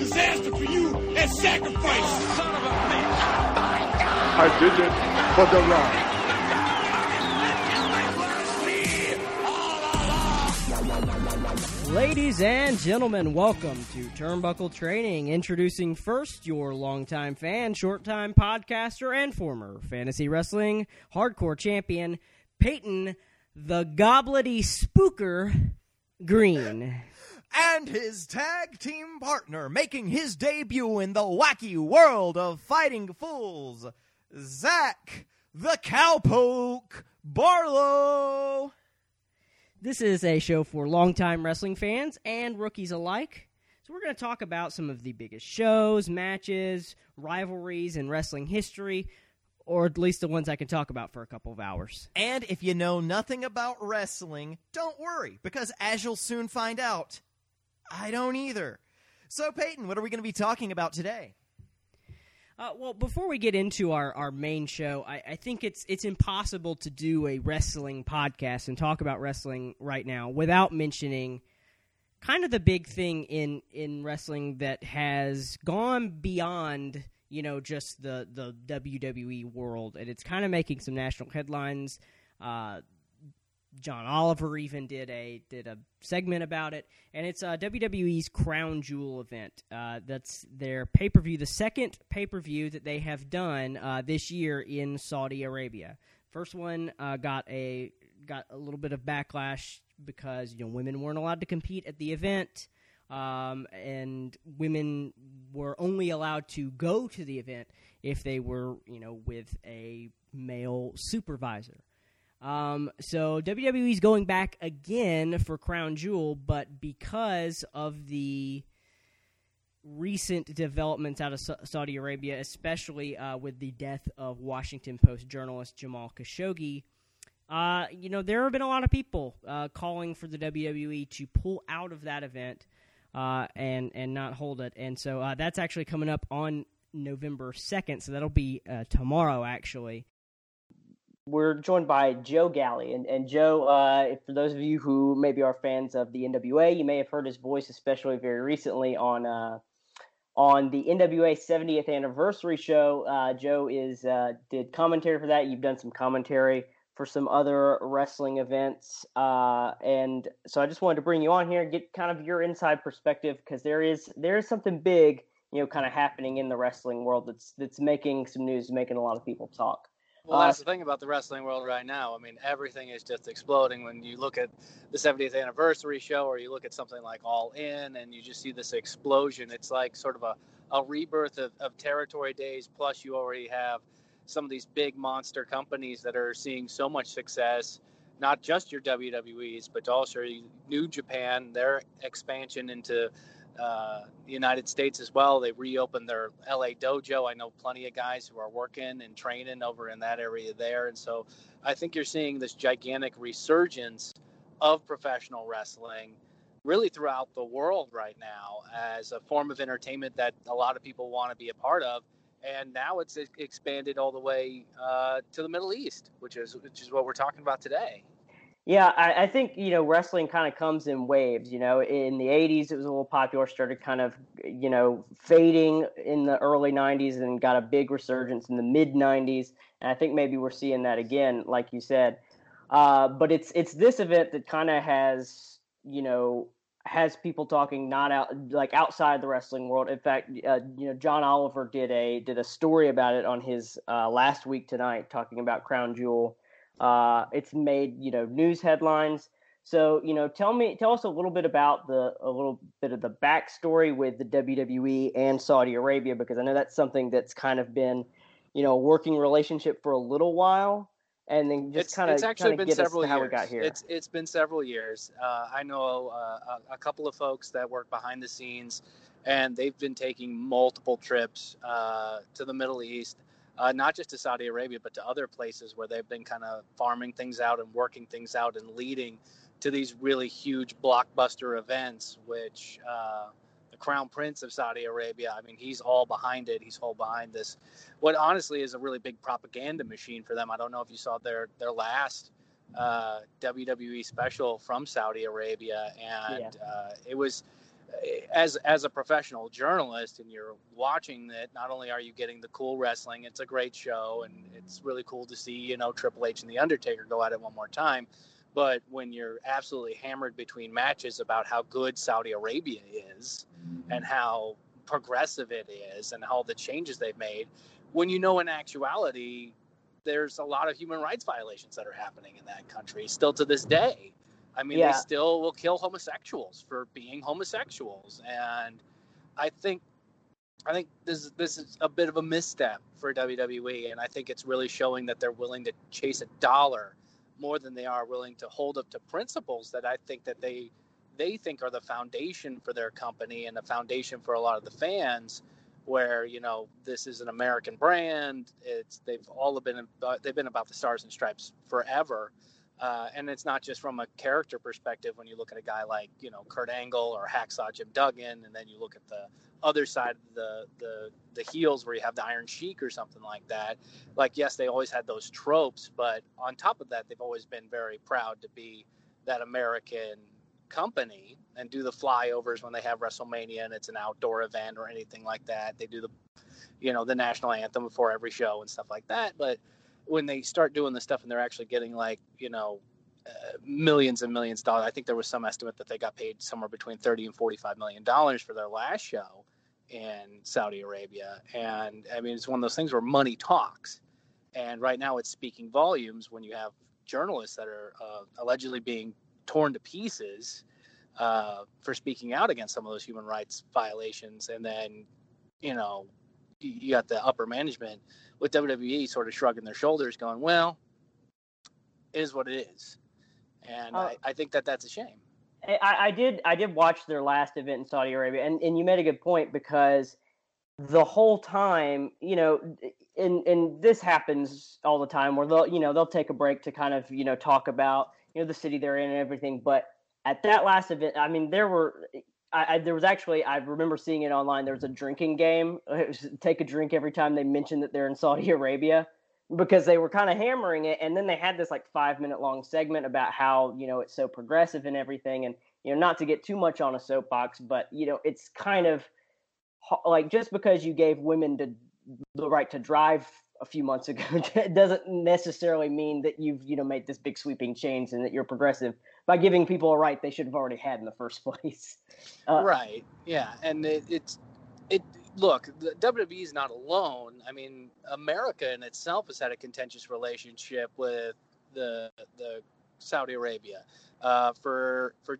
disaster for you and sacrifice. Son of a bitch. I did it for the love. Ladies and gentlemen, welcome to Turnbuckle Training. Introducing first your longtime fan, short time podcaster, and former fantasy wrestling hardcore champion, Peyton the Gobblety Spooker Green. And his tag team partner making his debut in the wacky world of fighting fools, Zach the Cowpoke Barlow. This is a show for longtime wrestling fans and rookies alike. So, we're going to talk about some of the biggest shows, matches, rivalries in wrestling history, or at least the ones I can talk about for a couple of hours. And if you know nothing about wrestling, don't worry, because as you'll soon find out, I don't either. So, Peyton, what are we going to be talking about today? Uh, well, before we get into our, our main show, I, I think it's it's impossible to do a wrestling podcast and talk about wrestling right now without mentioning kind of the big thing in in wrestling that has gone beyond you know just the the WWE world, and it's kind of making some national headlines. Uh, John Oliver even did a did a segment about it, and it's uh, WWE's Crown Jewel event. Uh, that's their pay per view, the second pay per view that they have done uh, this year in Saudi Arabia. First one uh, got a got a little bit of backlash because you know women weren't allowed to compete at the event, um, and women were only allowed to go to the event if they were you know with a male supervisor. Um, so WWE's going back again for Crown Jewel, but because of the recent developments out of Sa- Saudi Arabia, especially uh, with the death of Washington Post journalist Jamal Khashoggi, uh, you know there have been a lot of people uh, calling for the WWE to pull out of that event uh, and and not hold it, and so uh, that's actually coming up on November second. So that'll be uh, tomorrow, actually we're joined by Joe Galli. And, and Joe, uh, for those of you who maybe are fans of the NWA, you may have heard his voice, especially very recently on uh, on the NWA 70th anniversary show. Uh, Joe is uh, did commentary for that. You've done some commentary for some other wrestling events, uh, and so I just wanted to bring you on here and get kind of your inside perspective because there is there is something big, you know, kind of happening in the wrestling world that's that's making some news, making a lot of people talk. Well, that's uh, the thing about the wrestling world right now. I mean, everything is just exploding. When you look at the 70th anniversary show, or you look at something like All In, and you just see this explosion, it's like sort of a, a rebirth of, of territory days. Plus, you already have some of these big monster companies that are seeing so much success. Not just your WWEs, but also New Japan, their expansion into uh, the United States as well. They reopened their LA dojo. I know plenty of guys who are working and training over in that area there. And so I think you're seeing this gigantic resurgence of professional wrestling really throughout the world right now as a form of entertainment that a lot of people want to be a part of. And now it's expanded all the way uh, to the Middle East, which is which is what we're talking about today. Yeah, I, I, think you know wrestling kind of comes in waves. You know, in the '80s it was a little popular, started kind of you know fading in the early '90s, and got a big resurgence in the mid '90s. And I think maybe we're seeing that again, like you said. Uh, but it's it's this event that kind of has you know has people talking not out like outside the wrestling world. In fact, uh, you know John Oliver did a did a story about it on his uh, last week tonight, talking about Crown Jewel uh, it's made you know news headlines. So you know, tell me, tell us a little bit about the a little bit of the backstory with the WWE and Saudi Arabia because I know that's something that's kind of been you know a working relationship for a little while, and then just kind of it's actually been several years. how we got here. It's it's been several years. Uh, I know uh, a, a, couple of folks that work behind the scenes, and they've been taking multiple trips uh, to the Middle East uh, not just to Saudi Arabia, but to other places where they've been kind of farming things out and working things out and leading to these really huge blockbuster events, which uh, the Crown Prince of Saudi Arabia, I mean, he's all behind it. He's all behind this. What honestly is a really big propaganda machine for them. I don't know if you saw their their last uh, WWE special from Saudi Arabia, and yeah. uh, it was as as a professional journalist and you're watching that not only are you getting the cool wrestling it's a great show and it's really cool to see you know triple h and the undertaker go at it one more time. But when you're absolutely hammered between matches about how good saudi arabia is and how progressive it is and all the changes they've made when you know in actuality there's a lot of human rights violations that are happening in that country still to this day I mean, Yeah. they still will kill homosexuals for being homosexuals, and I think, I think this this is a bit of a misstep for WWE, and I think it's really showing that they're willing to chase a dollar more than they are willing to hold up to principles that I think that they they think are the foundation for their company and the foundation for a lot of the fans. Where you know this is an American brand, it's they've all been they've been about the stars and stripes forever. Uh, and it's not just from a character perspective when you look at a guy like you know Kurt Angle or Hacksaw Jim Duggan, and then you look at the other side of the the the heels where you have the Iron Sheik or something like that. Like yes, they always had those tropes, but on top of that, they've always been very proud to be that American company and do the flyovers when they have WrestleMania and it's an outdoor event or anything like that. They do the you know the national anthem before every show and stuff like that, but when they start doing the stuff and they're actually getting like you know uh, millions and millions of dollars i think there was some estimate that they got paid somewhere between 30 and 45 million dollars for their last show in saudi arabia. And i mean it's one of those things where money talks. And right now it's speaking volumes when you have journalists that are uh, allegedly being torn to pieces uh, for speaking out against some of those human rights violations. And then you know you got the upper management with WWE sort of shrugging their shoulders, going, "Well, it is what it is," and Uh, I, I think that that's a shame. I, I did I did watch their last event in Saudi Arabia, and, and you made a good point because the whole time, you know, and and this happens all the time where they'll you know they'll take a break to kind of you know talk about you know the city they're in and everything, but at that last event, I mean there were. I, I, there was actually I remember seeing it online. There was a drinking game. Uh, was take a drink every time they mentioned that they're in Saudi Arabia because they were kind of hammering it and then they had this like five minute long segment about how you know it's so progressive and everything and you know not to get too much on a soapbox but you know it's kind of like just because you gave women to, the right to drive a few months ago doesn't necessarily mean that you've you know made this big sweeping change and that you're progressive by giving people a right they should have already had in the first place uh, right? Yeah, and it, it's it. Look, the WWE is not alone. I mean, America in itself has had a contentious relationship with the the Saudi Arabia uh, for for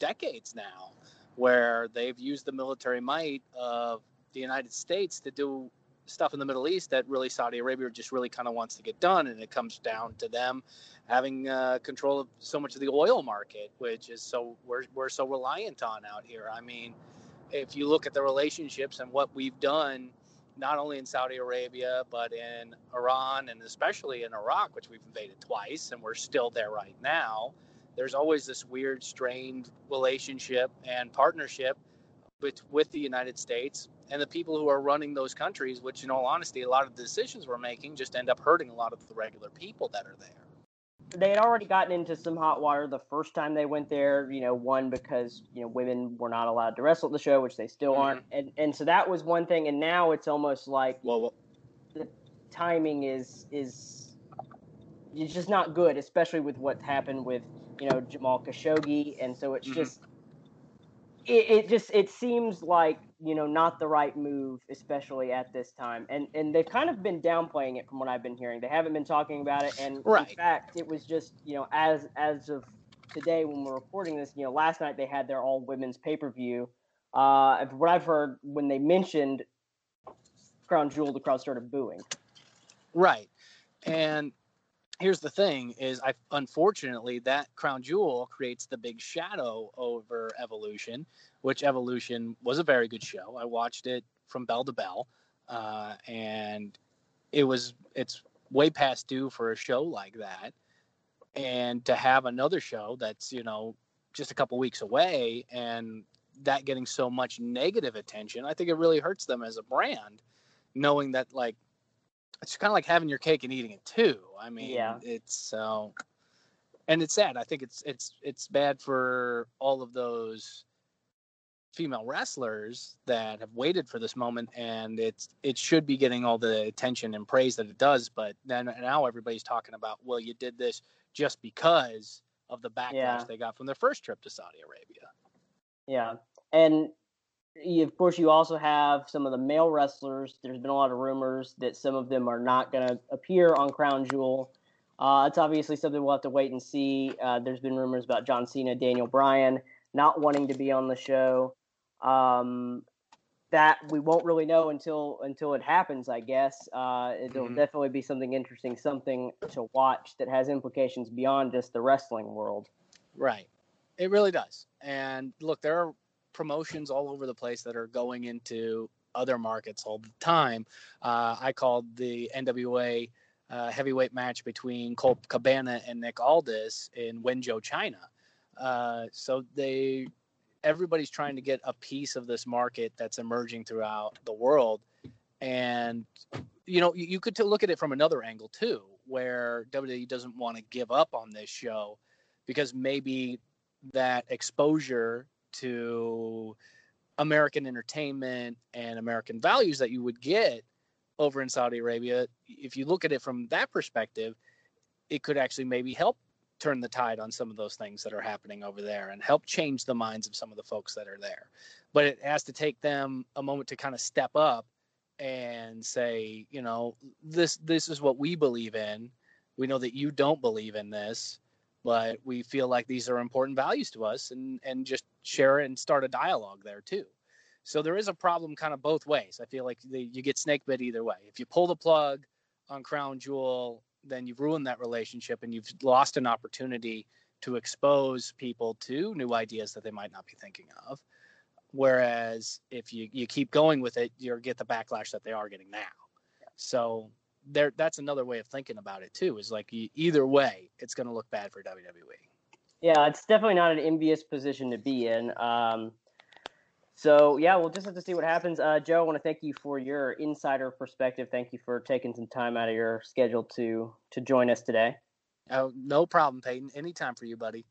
decades now, where they've used the military might of the United States to do stuff in the Middle East that really Saudi Arabia just really kind of wants to get done, and it comes down to them having uh, control of so much of the oil market, which is so we're we're so reliant on out here. I mean, if you look at the relationships and what we've done, not only in Saudi Arabia but in Iran and especially in Iraq, which we've invaded twice, and we're still there right now. There's always this weird, strained relationship and partnership with, with the United States and the people who are running those countries, which, in all honesty, a lot of the decisions we're making just end up hurting a lot of the regular people that are there. they had already gotten into some hot water the first time they went there. You know, one because you know women were not allowed to wrestle at the show, which they still aren't, and and so that was one thing. And now it's almost like Well, the timing is is it's just not good, especially with what happened with you know Jamal Khashoggi, and so it's Mhm. just it, it just it seems like you know not the right move, especially at this time, and and they've kind of been downplaying it from what I've been hearing. They haven't been talking about it, and Right. in fact, it was just you know as as of today when we're recording this, you know, last night they had their all women's pay per view. Uh, what I've heard, when they mentioned Crown Jewel, the crowd started booing. Right. And here's the thing is I unfortunately that crown jewel creates the big shadow over evolution, which evolution was a very good show. I watched it from bell to bell. Uh, and it was it's way past due for a show like that. And to have another show that's, you know, just a couple weeks away and that getting so much negative attention, I think it really hurts them as a brand, knowing that like it's kind of like having your cake and eating it too. I mean, Yeah. it's so, and it's sad. I think it's it's it's bad for all of those female wrestlers that have waited for this moment and it's it should be getting all the attention and praise that it does but then now everybody's talking about well you did this just because of the backlash Yeah. they got from their first trip to Saudi Arabia. Yeah, and you, of course you also have some of the male wrestlers. There's been a lot of rumors that some of them are not going to appear on Crown Jewel. Uh, it's obviously something we'll have to wait and see. Uh, there's been rumors about John Cena, Daniel Bryan not wanting to be on the show. Um, that we won't really know until until it happens. I guess uh, it'll Mhm. definitely be something interesting, something to watch that has implications beyond just the wrestling world. Right. It really does. And look, there are promotions all over the place that are going into other markets all the time. Uh, I called the NWA uh, heavyweight match between Colt Cabana and Nick Aldis in Wenzhou, China. Uh, so they, everybody's trying to get a piece of this market that's emerging throughout the world. And you know, you, you could look at it from another angle too, where WWE doesn't want to give up on this show because maybe that exposure to American entertainment and American values that you would get over in Saudi Arabia, if you look at it from that perspective, it could actually maybe help turn the tide on some of those things that are happening over there and help change the minds of some of the folks that are there. But it has to take them a moment to kind of step up and say, you know, this this is what we believe in. We know that you don't believe in this but we feel like these are important values to us and and just share and start a dialogue there too. So there is a problem kind of both ways. I feel like the, you get snake bit either way. If you pull the plug on crown jewel then you've ruined that relationship and you've lost an opportunity to expose people to new ideas that they might not be thinking of. Whereas if you, you keep going with it you'll get the backlash that they are getting now. So there that's another way of thinking about it too is like either way it's going to look bad for WWE. Yeah, it's definitely not an envious position to be in. Um, so yeah, we'll just have to see what happens. Uh, Joe, I want to thank you for your insider perspective. Thank you for taking some time out of your schedule to to join us today. Oh, no problem, Peyton. Anytime for you, buddy.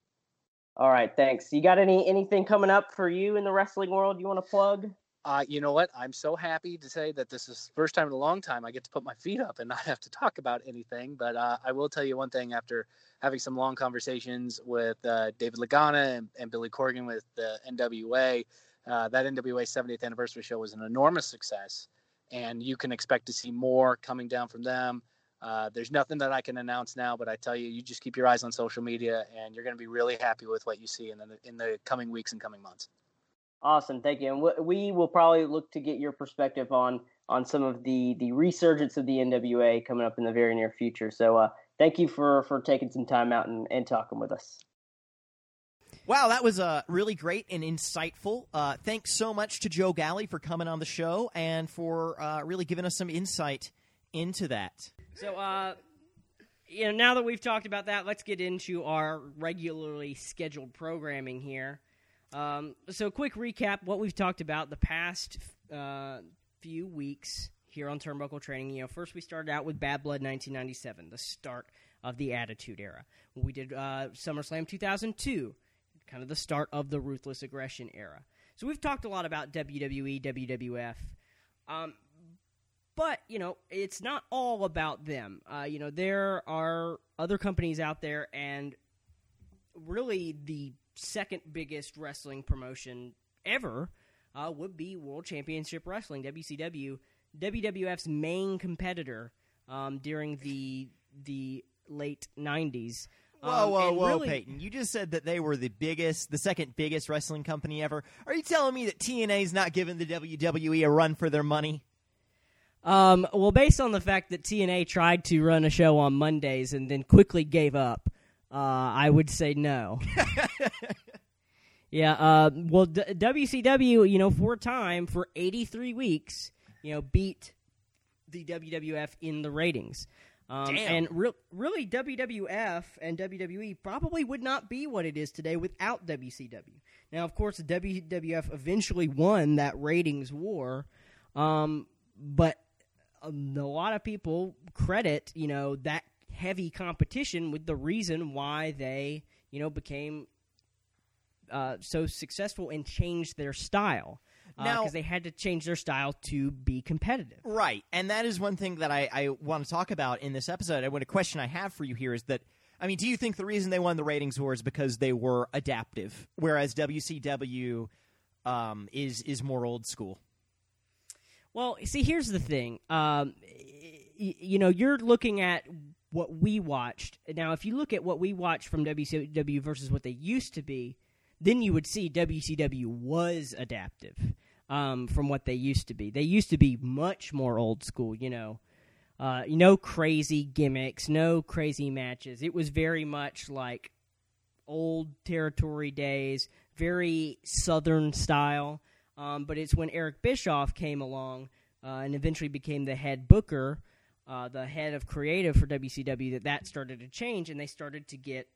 All right, thanks. You got any anything coming up for you in the wrestling world you want to plug? Uh, you know what? I'm so happy to say that this is first time in a long time I get to put my feet up and not have to talk about anything. But uh, I will tell you one thing after having some long conversations with uh, David Lagana and, and Billy Corgan with the NWA. Uh, that NWA 70th anniversary show was an enormous success, and you can expect to see more coming down from them. Uh, there's nothing that I can announce now, but I tell you, you just keep your eyes on social media, and you're going to be really happy with what you see in the in the coming weeks and coming months. Awesome, thank you. And we, we will probably look to get your perspective on on some of the the resurgence of the NWA coming up in the very near future. So uh, thank you for for taking some time out and, and talking with us. Wow, that was uh, really great and insightful. Uh, thanks so much to Joe Galli for coming on the show and for uh, really giving us some insight into that. So, uh, you know, now that we've talked about that, let's get into our regularly scheduled programming here. Um, so, quick recap: what we've talked about the past uh, few weeks here on Turnbuckle Training. You know, first we started out with Bad Blood 1997, the start of the Attitude Era. We did uh, SummerSlam 2002, kind of the start of the Ruthless Aggression Era. So we've talked a lot about WWE, WWF. Um, but you know it's not all about them uh, you know there are other companies out there and really the second biggest wrestling promotion ever uh, would be world championship wrestling wcw wwf's main competitor um, during the the late 90s Whoa, Um, whoa, and whoa, really- Peyton! You just said that they were the biggest, the second biggest wrestling company ever. Are you telling me that TNA's not giving the WWE a run for their money? Um, well, based on the fact that TNA tried to run a show on Mondays and then quickly gave up, uh, I would say no. yeah. Uh, well, D- WCW, you know, for a time, for 83 weeks, you know, beat the WWF in the ratings. Um, Damn. And re- really, WWF and WWE probably would not be what it is today without WCW. Now, of course, WWF eventually won that ratings war, um, but a lot of people credit you know that heavy competition with the reason why they you know became uh, so successful and changed their style because they had to change their style to be competitive. Right. And that is one thing that I, I want to talk about in this episode. And what a question I have for you here is that, I mean, do you think the reason they won the ratings war is because they were adaptive, whereas WCW um, is is more old school? Well, see, here's the thing. Um, y- you know, you're looking at what we watched. Now, if you look at what we watched from WCW versus what they used to be, then you would see WCW was adaptive um, from what they used to be. They used to be much more old school, you know. Uh, no crazy gimmicks, no crazy matches. It was very much like old territory days, very southern style. Um, but it's when Eric Bischoff came along uh, and eventually became the head booker, uh, the head of creative for WCW, that that started to change, and they started to get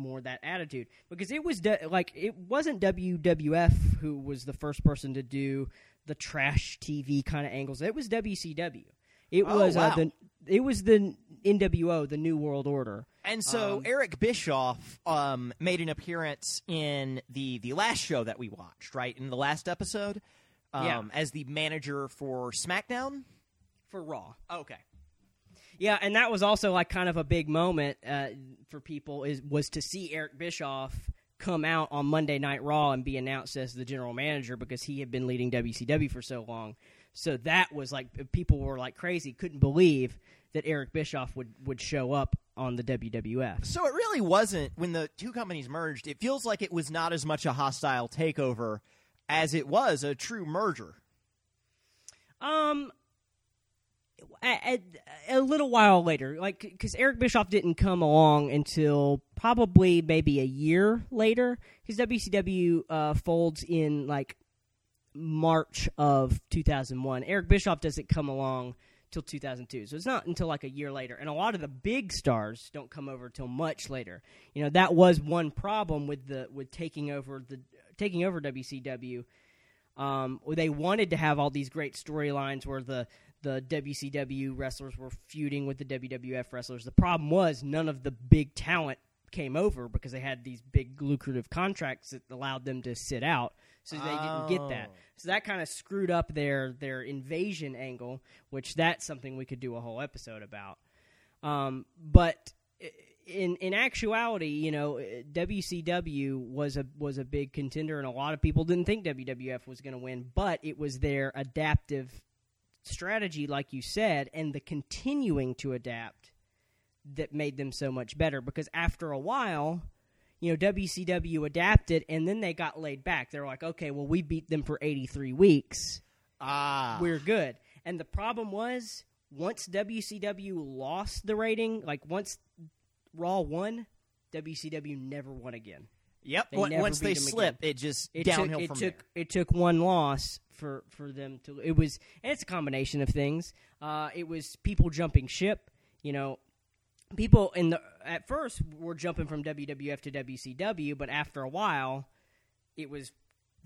more that attitude because it was like it wasn't WWF who was the first person to do the trash TV kind of angles. It was WCW. It Oh, was uh, the it was the NWO, the New World Order. And so Um, Eric Bischoff um, made an appearance in the the last show that we watched, right? In the last episode, um, Yeah. as the manager for SmackDown. for Raw. Okay. Yeah, and that was also like kind of a big moment uh, for people is was to see Eric Bischoff come out on Monday Night Raw and be announced as the general manager because he had been leading WCW for so long. So that was like people were like crazy, couldn't believe that Eric Bischoff would would show up on the WWF. So it really wasn't when the two companies merged. It feels like it was not as much a hostile takeover as it was a true merger. Um, a, a, little while later, like because Eric Bischoff didn't come along until probably maybe a year later. His WCW uh, folds in like March of 2001. Eric Bischoff doesn't come along till 2002, so it's not until like a year later. And a lot of the big stars don't come over till much later. You know that was one problem with the with taking over the taking over WCW um, they wanted to have all these great storylines where the the WCW wrestlers were feuding with the WWF wrestlers. The problem was none of the big talent came over because they had these big lucrative contracts that allowed them to sit out, so they didn't get that. Oh. So that kind of screwed up their their invasion angle, which that's something we could do a whole episode about. Um, but in in actuality, you know, WCW was a was a big contender, and a lot of people didn't think WWF was going to win, but it was their adaptive strategy, like you said, and the continuing to adapt that made them so much better. Because after a while, you know, WCW adapted, and then they got laid back. They're like, okay, well, we beat them for eighty three weeks Ah, we're good. And the problem was once WCW lost the rating, like once Raw won, WCW never won again. yep. they Once- Once they slip, again. it just It downhill took, it from took there. it took one loss for for them to it was and it's a combination of things. Uh, it was people jumping ship, you know. People in the at first were jumping from WWF to WCW, but after a while, it was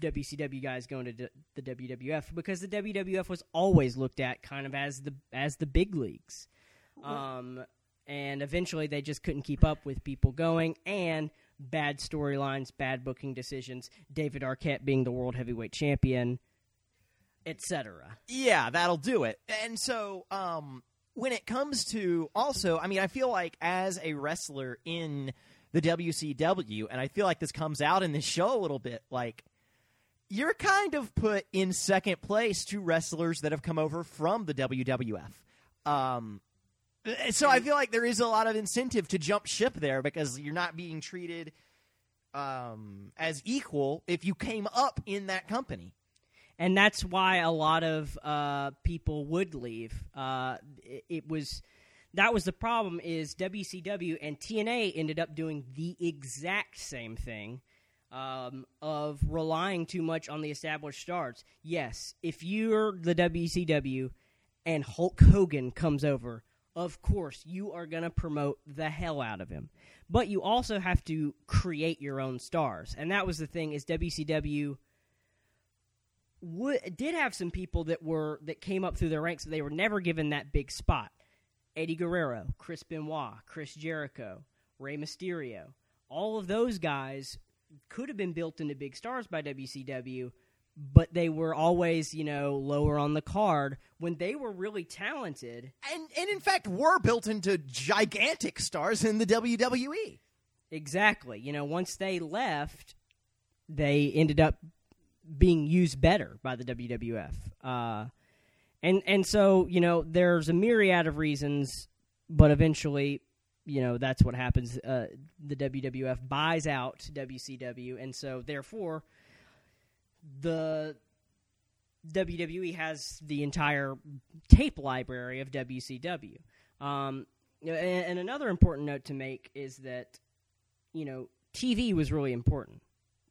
WCW guys going to d- the WWF because the WWF was always looked at kind of as the as the big leagues. Um, and eventually they just couldn't keep up with people going and bad storylines, bad booking decisions, David Arquette being the world heavyweight champion, etc. Yeah, that'll do it. And so, um, when it comes to also, I mean, I feel like as a wrestler in the WCW, and I feel like this comes out in this show a little bit, like you're kind of put in second place to wrestlers that have come over from the WWF. Um, so I feel like there is a lot of incentive to jump ship there because you're not being treated um, as equal if you came up in that company. And that's why a lot of uh, people would leave. Uh, it, it was that was the problem is WCW and TNA ended up doing the exact same thing um, of relying too much on the established stars. Yes, if you're the WCW and Hulk Hogan comes over, of course you are going to promote the hell out of him. But you also have to create your own stars, and that was the thing is WCW would, did have some people that were that came up through their ranks, but they were never given that big spot. Eddie Guerrero, Chris Benoit, Chris Jericho, Rey Mysterio, all of those guys could have been built into big stars by WCW, but they were always, you know, lower on the card when they were really talented. And and in fact were built into gigantic stars in the. WWE. Exactly. You know, once they left, they ended up being used better by the WWF. Uh, and and so you know, there's a myriad of reasons, but eventually, you know, that's what happens. Uh, the WWF buys out WCW, and so therefore, the WWE has the entire tape library of WCW. Um, and, and another important note to make is that you know TV was really important.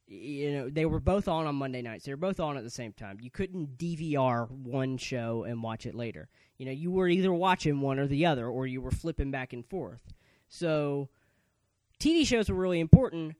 You know they were both on on Monday nights. They were both on at the same time. You couldn't DVR one show and watch it later. You know you were either watching one or the other, or you were flipping back and forth. So TV shows were really important.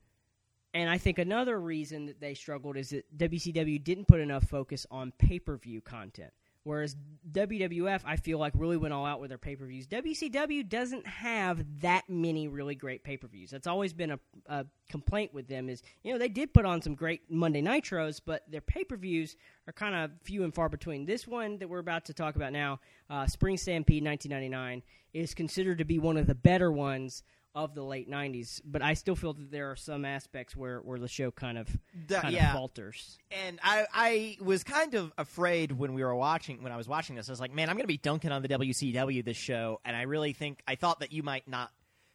And I think another reason that they struggled is that WCW didn't put enough focus on pay per view content. Whereas WWF, I feel like, really went all out with their pay per views. WCW doesn't have that many really great pay per views. That's always been a, a complaint with them. Is you know they did put on some great Monday Nitros, but their pay per views are kind of few and far between. This one that we're about to talk about now, uh, Spring Stampede 1999, is considered to be one of the better ones of the late 90s. But I still feel that there are some aspects where, where the show kind of The- kind yeah. of falters. And I, I was kind of afraid when we were watching when I was watching this. I was like, man, I'm going to be dunking on the WCW this show, and I really think I thought that you might not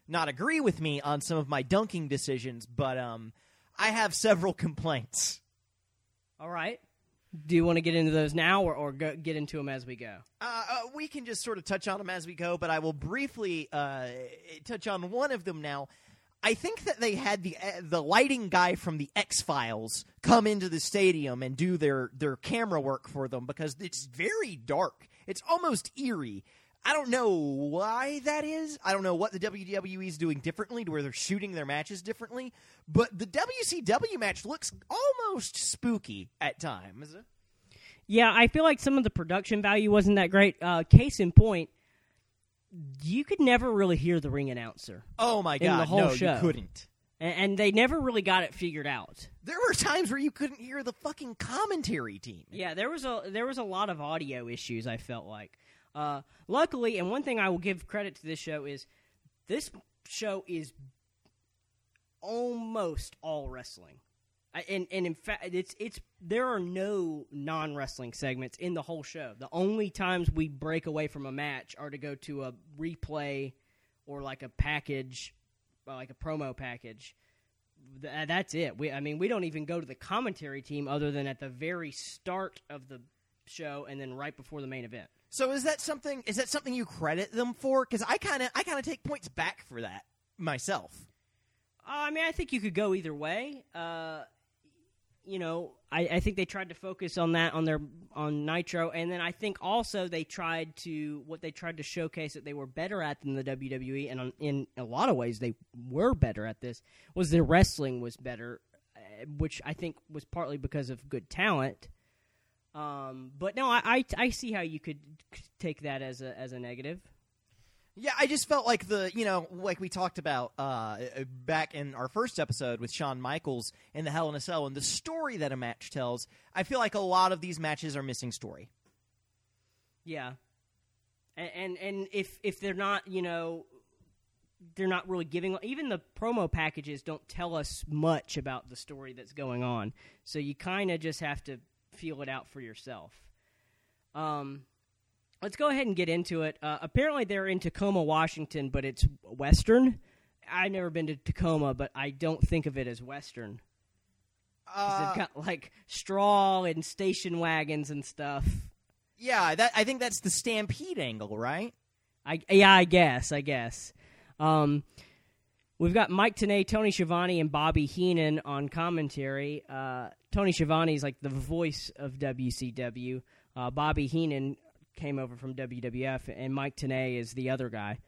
not agree with me on some of my dunking decisions, but um, I have several complaints. All right. Do you want to get into those now or, or go, get into them as we go? Uh, uh, we can just sort of touch on them as we go, but I will briefly uh, touch on one of them now. I think that they had the uh, the lighting guy from the X Files come into the stadium and do their their camera work for them because it's very dark. It's almost eerie. I don't know why that is. I don't know what the WWE is doing differently to where they're shooting their matches differently, but the WCW match looks almost spooky at times. Yeah, I feel like some of the production value wasn't that great. Uh, case in point, you could never really hear the ring announcer, Oh my In god, the whole no, show. you couldn't. and, and they never really got it figured out. There were times where you couldn't hear the fucking commentary team. Yeah, there was a there was a lot of audio issues. I felt like. Uh, luckily, and one thing I will give credit to this show is this show is almost all wrestling. And and in fact, it's it's there are no non wrestling segments in the whole show. The only times we break away from a match are to go to a replay or like a package, uh, like a promo package. Th- that's it. We, I mean, we don't even go to the commentary team other than at the very start of the show and then right before the main event. So is that something? Is that something you credit them for? Because I kind of, I kind of take points back for that myself. Uh, I mean, I think you could go either way. Uh, you know, I, I think they tried to focus on that on their on Nitro, and then I think also they tried to what they tried to showcase that they were better at than the WWE, and on, in a lot of ways they were better at this. Was their wrestling was better, uh, which I think was partly because of good talent. Um, but no, I, I I see how you could take that as a as a negative. Yeah, I just felt like the, you know, like we talked about uh, back in our first episode with Shawn Michaels in the Hell in a Cell, and the story that a match tells. I feel like a lot of these matches are missing story. Yeah, and and, and if if they're not, you know, they're not really giving. Even the promo packages don't tell us much about the story that's going on. So you kind of just have to feel it out for yourself. Um, let's go ahead and get into it. Uh, apparently, they're in Tacoma, Washington, but it's Western. I've never been to Tacoma, but I don't think of it as Western. Uh, they've got like straw and station wagons and stuff. yeah, that I think that's the Stampede angle, right? I yeah, I guess, I guess. Um, we've got Mike Tenay, Tony Schiavone, and Bobby Heenan on commentary. Uh, Tony Schiavone is like the voice of WCW. Uh, Bobby Heenan came over from WWF, and Mike Tenay is the other guy.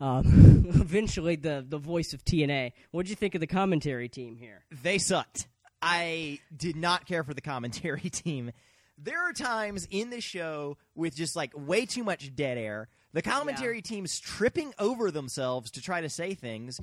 Um, eventually, the the voice of TNA. What did you think of the commentary team here? They sucked. I did not care for the commentary team. There are times in the show with just like way too much dead air. The commentary team's tripping over themselves to try to say things.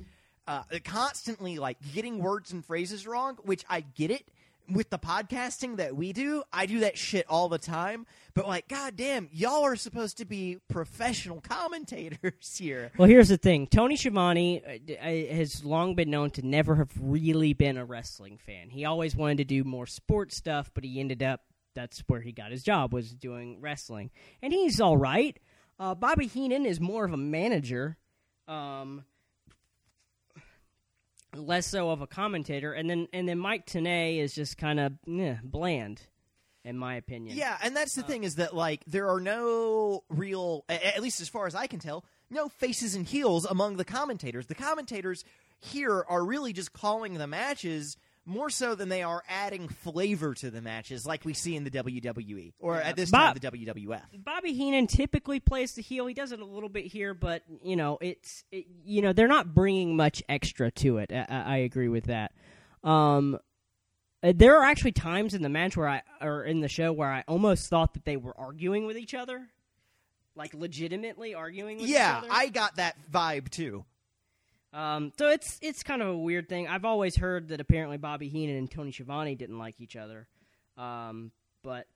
Uh, constantly like getting words and phrases wrong, which I get it. With the podcasting that we do, I do that shit all the time. But like, goddamn, y'all are supposed to be professional commentators here. Well, here's the thing: Tony Schiavone uh, has long been known to never have really been a wrestling fan. He always wanted to do more sports stuff, but he ended up that's where he got his job was doing wrestling, and he's all right. Uh, Bobby Heenan is more of a manager, um, less so of a commentator, and then and then Mike Tenay is just kind of bland, in my opinion. Yeah, and that's the uh, thing is that like there are no real, at least as far as I can tell, no faces and heels among the commentators. The commentators here are really just calling the matches more so than they are adding flavor to the matches, like we see in the WWE or at this time the WWF. Bobby Heenan typically plays the heel. He does it a little bit here, but you know, it's it, you know they're not bringing much extra to it. I, I agree with that. Um, uh, there are actually times in the match where I or in the show where I almost thought that they were arguing with each other, like legitimately arguing. with Yeah, each other. I got that vibe too. Um, so it's it's kind of a weird thing. I've always heard that apparently Bobby Heenan and Tony Schiavone didn't like each other. Um, but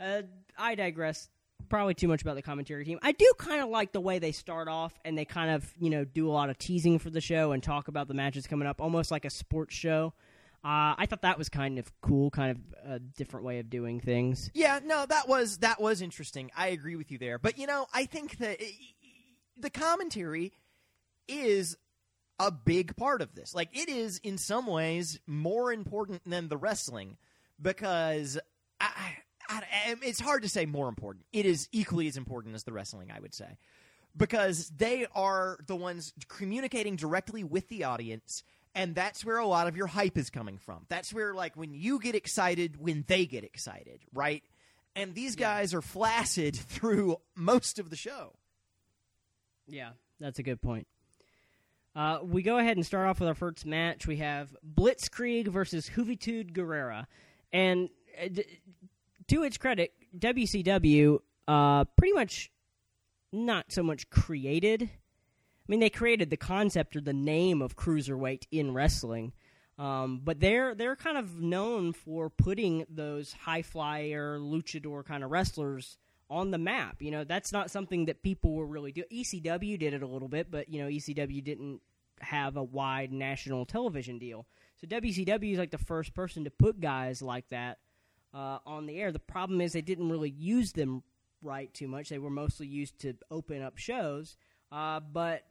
uh, I digress. Probably too much about the commentary team. I do kind of like the way they start off and they kind of you know do a lot of teasing for the show and talk about the matches coming up, almost like a sports show. Uh, I thought that was kind of cool, kind of a different way of doing things. Yeah, no, that was that was interesting. I agree with you there. But you know, I think that i- the commentary is a big part of this. Like it is in some ways more important than the wrestling because I, I, I- it's hard to say more important. It is equally as important as the wrestling, I would say. Because they are the ones communicating directly with the audience and that's where a lot of your hype is coming from. That's where like when you get excited when they get excited, right? And these guys are flaccid through most of the show. Yeah, that's a good point. Uh, we go ahead and start off with our first match. We have Blitzkrieg versus Juventud Guerrera, and uh, d- to its credit, WCW uh, pretty much not so much created. I mean, they created the concept or the name of cruiserweight in wrestling, um, but they're they're kind of known for putting those high flyer luchador kind of wrestlers on the map. You know, that's not something that people were really doing. ECW did it a little bit, but you know, ECW didn't have a wide national television deal. So WCW is like the first person to put guys like that uh, on the air. The problem is they didn't really use them right too much. They were mostly used to open up shows, uh, but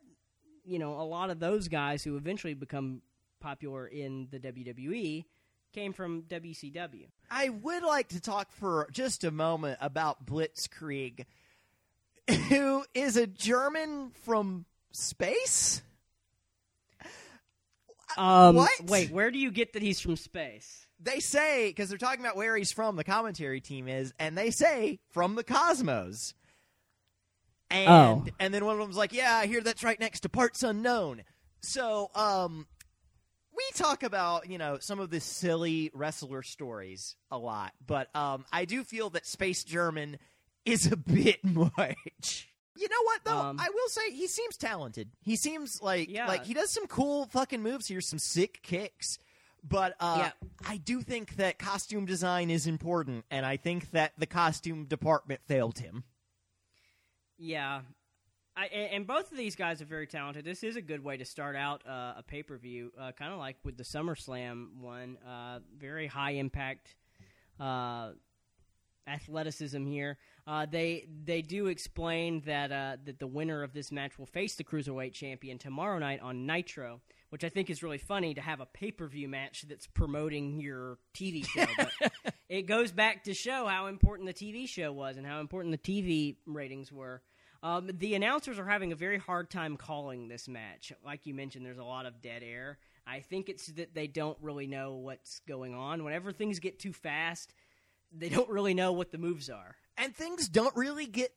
you know, a lot of those guys who eventually become popular in the WWE came from WCW. I would like to talk for just a moment about Blitzkrieg, who is a German from space. Um, What? Wait, where do you get that he's from space? They say because they're talking about where he's from. The commentary team is, and they say from the cosmos. And Oh. and then one of them's like, "Yeah, I hear that's right next to parts unknown." So, um, we talk about you know some of the silly wrestler stories a lot, but um, I do feel that Space German is a bit much. You know what though? Um, I will say he seems talented. He seems like Yeah. like he does some cool fucking moves here, some sick kicks. But uh, Yeah. I do think that costume design is important, and I think that the costume department failed him. Yeah. I, and and both of these guys are very talented. This is a good way to start out uh, a pay per view, uh, kind of like with the SummerSlam one. Uh, very high impact uh, athleticism here. Uh, they they do explain that uh, that the winner of this match will face the cruiserweight champion tomorrow night on Nitro, which I think is really funny to have a pay per view match that's promoting your TV show. But it goes back to show how important the TV show was and how important the TV ratings were. Um, the announcers are having a very hard time calling this match. Like you mentioned, there's a lot of dead air. I think it's that they don't really know what's going on. Whenever things get too fast, they don't really know what the moves are. and things don't really get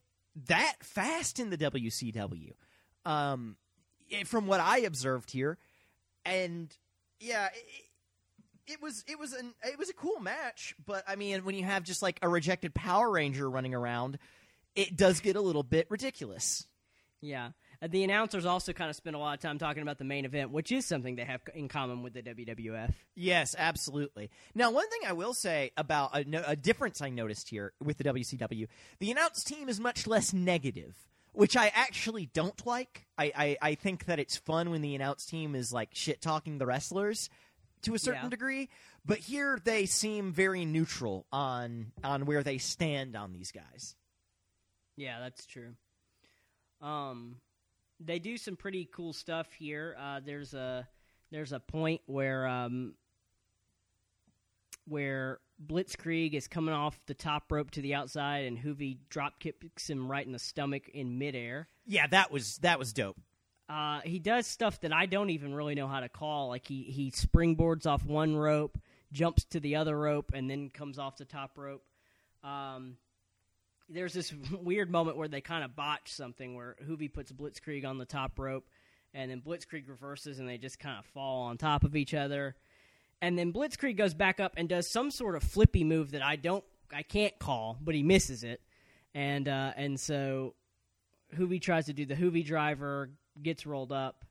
that fast in the WCW, um, eh, from what I observed here, and yeah, it, it was it was an it was a cool match, but I mean, when you have just like a rejected Power Ranger running around, it does get a little bit ridiculous. Yeah. Uh, the announcers also kind of spend a lot of time talking about the main event, which is something they have in common with the WWF. Yes, absolutely. Now, one thing I will say about a, no- a difference I noticed here with the WCW, the announce team is much less negative, which I actually don't like. I, I, I think that it's fun when the announce team is like shit talking the wrestlers to a certain Yeah. degree, but here they seem very neutral on on where they stand on these guys. Yeah, that's true. Um, they do some pretty cool stuff here. Uh, there's a there's a point where um, where Blitzkrieg is coming off the top rope to the outside, and Juvi drop kicks him right in the stomach in midair. Yeah, that was that was dope. Uh, he does stuff that I don't even really know how to call. Like he he springboards off one rope, jumps to the other rope, and then comes off the top rope. Um, there's this weird moment where they kind of botch something where Juvi puts Blitzkrieg on the top rope, and then Blitzkrieg reverses, and they just kind of fall on top of each other. And then Blitzkrieg goes back up and does some sort of flippy move that I don't, I can't call, but he misses it, and uh, and so Juvi tries to do the Juvi driver, gets rolled up.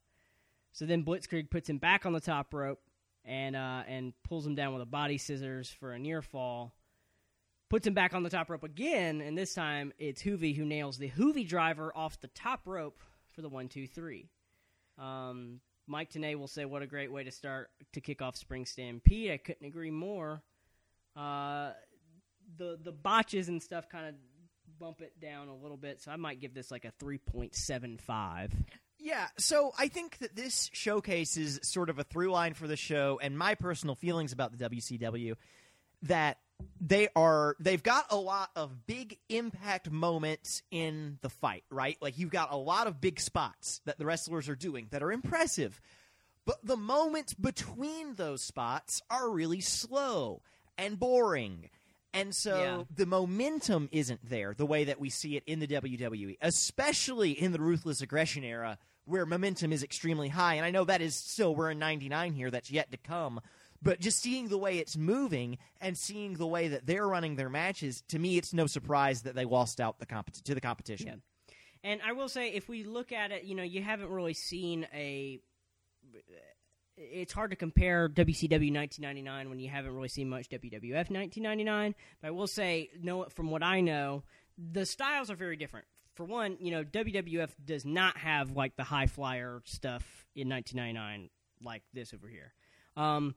So then Blitzkrieg puts him back on the top rope and uh, and pulls him down with a body scissors for a near fall. Puts him back on the top rope again, and this time it's Juvi who nails the Juvi driver off the top rope for the one, two, three. Um, Mike Tenay will say, "What a great way to start to kick off Spring Stampede." I couldn't agree more. Uh, the the botches and stuff kind of bump it down a little bit, so I might give this like a three point seven five. Yeah, so I think that this showcases sort of a through line for the show and my personal feelings about the WCW that they are they've got a lot of big impact moments in the fight, right? Like you've got a lot of big spots that the wrestlers are doing that are impressive. But the moments between those spots are really slow and boring. And so Yeah. the momentum isn't there the way that we see it in the WWE, especially in the ruthless aggression era where momentum is extremely high. And I know that is still we're in 99 here that's yet to come. But just seeing the way it's moving and seeing the way that they're running their matches, to me, it's no surprise that they lost out the compet- to the competition. Yeah. And I will say, if we look at it, you know, you haven't really seen a. It's hard to compare WCW 1999 when you haven't really seen much WWF 1999. But I will say, no, from what I know, the styles are very different. For one, you know, WWF does not have like the high flyer stuff in 1999 like this over here. Um,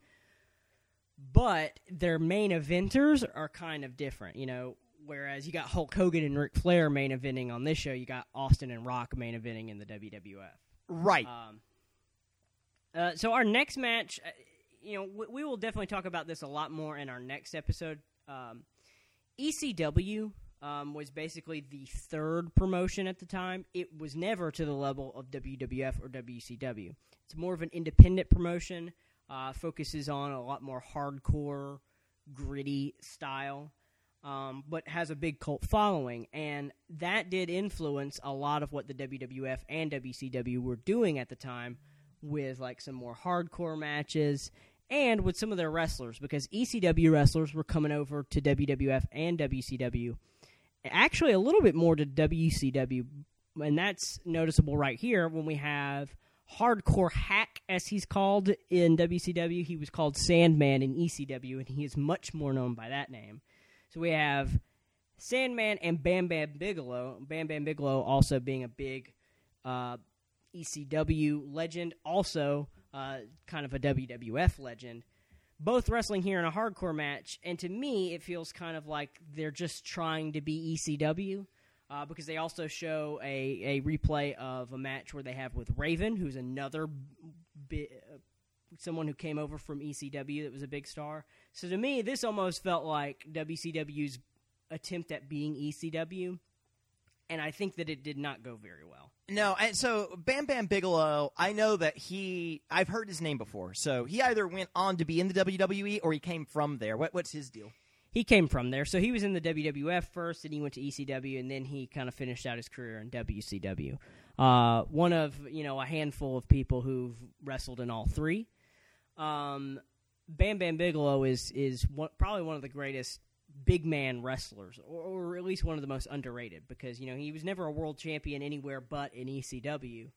but their main eventers are kind of different. You know, whereas you got Hulk Hogan and Ric Flair main eventing on this show, you got Austin and Rock main eventing in the WWF. Right. Um, uh, so our next match, uh, you know, we, we will definitely talk about this a lot more in our next episode. Um, ECW um, was basically the third promotion at the time. It was never to the level of WWF or WCW. It's more of an independent promotion. Uh, focuses on a lot more hardcore, gritty style, um, but has a big cult following, and that did influence a lot of what the WWF and WCW were doing at the time, with like some more hardcore matches and with some of their wrestlers, because ECW wrestlers were coming over to WWF and WCW, actually a little bit more to WCW, and that's noticeable right here when we have hardcore Hak as he's called in WCW. He was called Sandman in ECW, and he is much more known by that name. So we have Sandman and Bam Bam Bigelow. Bam Bam Bigelow also being a big uh, ECW legend, also uh, kind of a WWF legend. Both wrestling here in a hardcore match, and to me, it feels kind of like they're just trying to be ECW uh, because they also show a, a replay of a match where they have with Raven, who's another bi- uh, someone who came over from ECW that was a big star. So to me, this almost felt like WCW's attempt at being ECW, and I think that it did not go very well. No, and so Bam Bam Bigelow, I know that he, I've heard his name before. So he either went on to be in the WWE or he came from there. What, what's his deal? He came from there, so he was in the WWF first, and he went to ECW, and then he kind of finished out his career in WCW. Uh, one of you know a handful of people who've wrestled in all three. Um, Bam Bam Bigelow is is one, probably one of the greatest big man wrestlers, or, or at least one of the most underrated, because you know he was never a world champion anywhere but in ECW.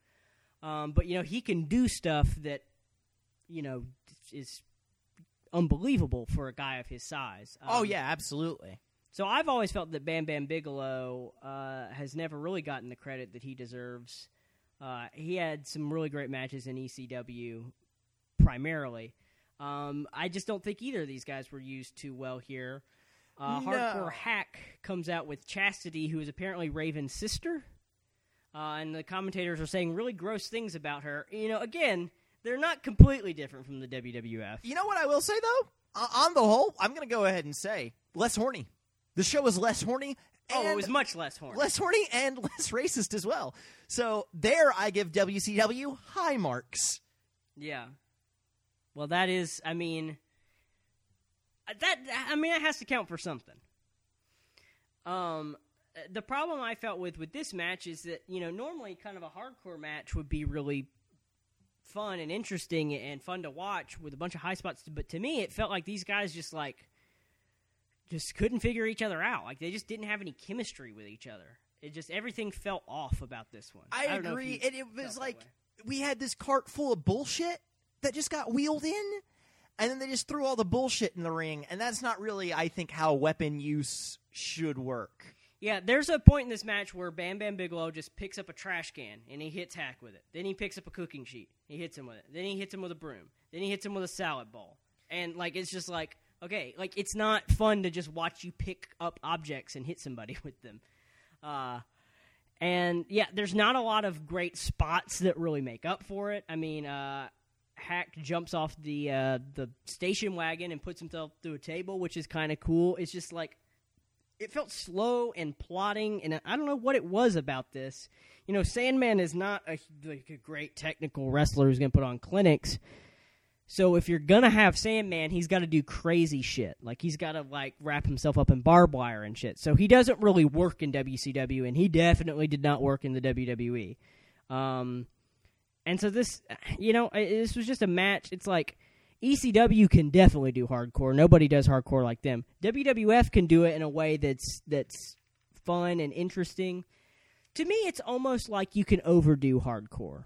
Um, but you know he can do stuff that you know is unbelievable for a guy of his size. oh Um, yeah, absolutely. So I've always felt that Bam Bam Bigelow uh, has never really gotten the credit that he deserves. Uh, he had some really great matches in ECW, primarily. Um, I just don't think either of these guys were used too well here. Uh, No. Hardcore Hak comes out with Chastity, who is apparently Raven's sister, uh, and the commentators are saying really gross things about her. You know, again, they're not completely different from the WWF. You know what I will say though? O- on the whole, I'm going to go ahead and say less horny. The show is less horny. Oh, it was much less horny. less horny and less racist as well. So there, I give WCW high marks. Yeah. Well, that is. I mean, uh, that. I mean, that has to count for something. Um, uh, the problem I felt with with this match is that you know normally kind of a hardcore match would be really fun and interesting and fun to watch with a bunch of high spots, but to me it felt like these guys just like just couldn't figure each other out. Like they just didn't have any chemistry with each other. It just everything felt off about this one. I, if agree, and it was like we had this cart full of bullshit that just got wheeled in, and then they just threw all the bullshit in the ring, and that's not really, I think, how weapon use should work. Yeah, there's a point in this match where Bam Bam Bigelow just picks up a trash can and he hits Hak with it. Then he picks up a cooking sheet. He hits him with it. Then he hits him with a broom. Then he hits him with a salad bowl. And like it's just like okay, like it's not fun to just watch you pick up objects and hit somebody with them. Uh and yeah, there's not a lot of great spots that really make up for it. I mean, uh Hak jumps off the uh, the station wagon and puts himself through a table, which is kind of cool. It's just like it felt slow and plotting, and I don't know what it was about this. You know, Sandman is not a, like a great technical wrestler who's going to put on clinics. So if you're gonna have Sandman, he's got to do crazy shit. Like he's got to like wrap himself up in barbed wire and shit. So he doesn't really work in WCW, and he definitely did not work in the WWE. Um, and so this, you know, this was just a match. It's like ECW can definitely do hardcore. Nobody does hardcore like them. WWF can do it in a way that's that's fun and interesting. To me, it's almost like you can overdo hardcore.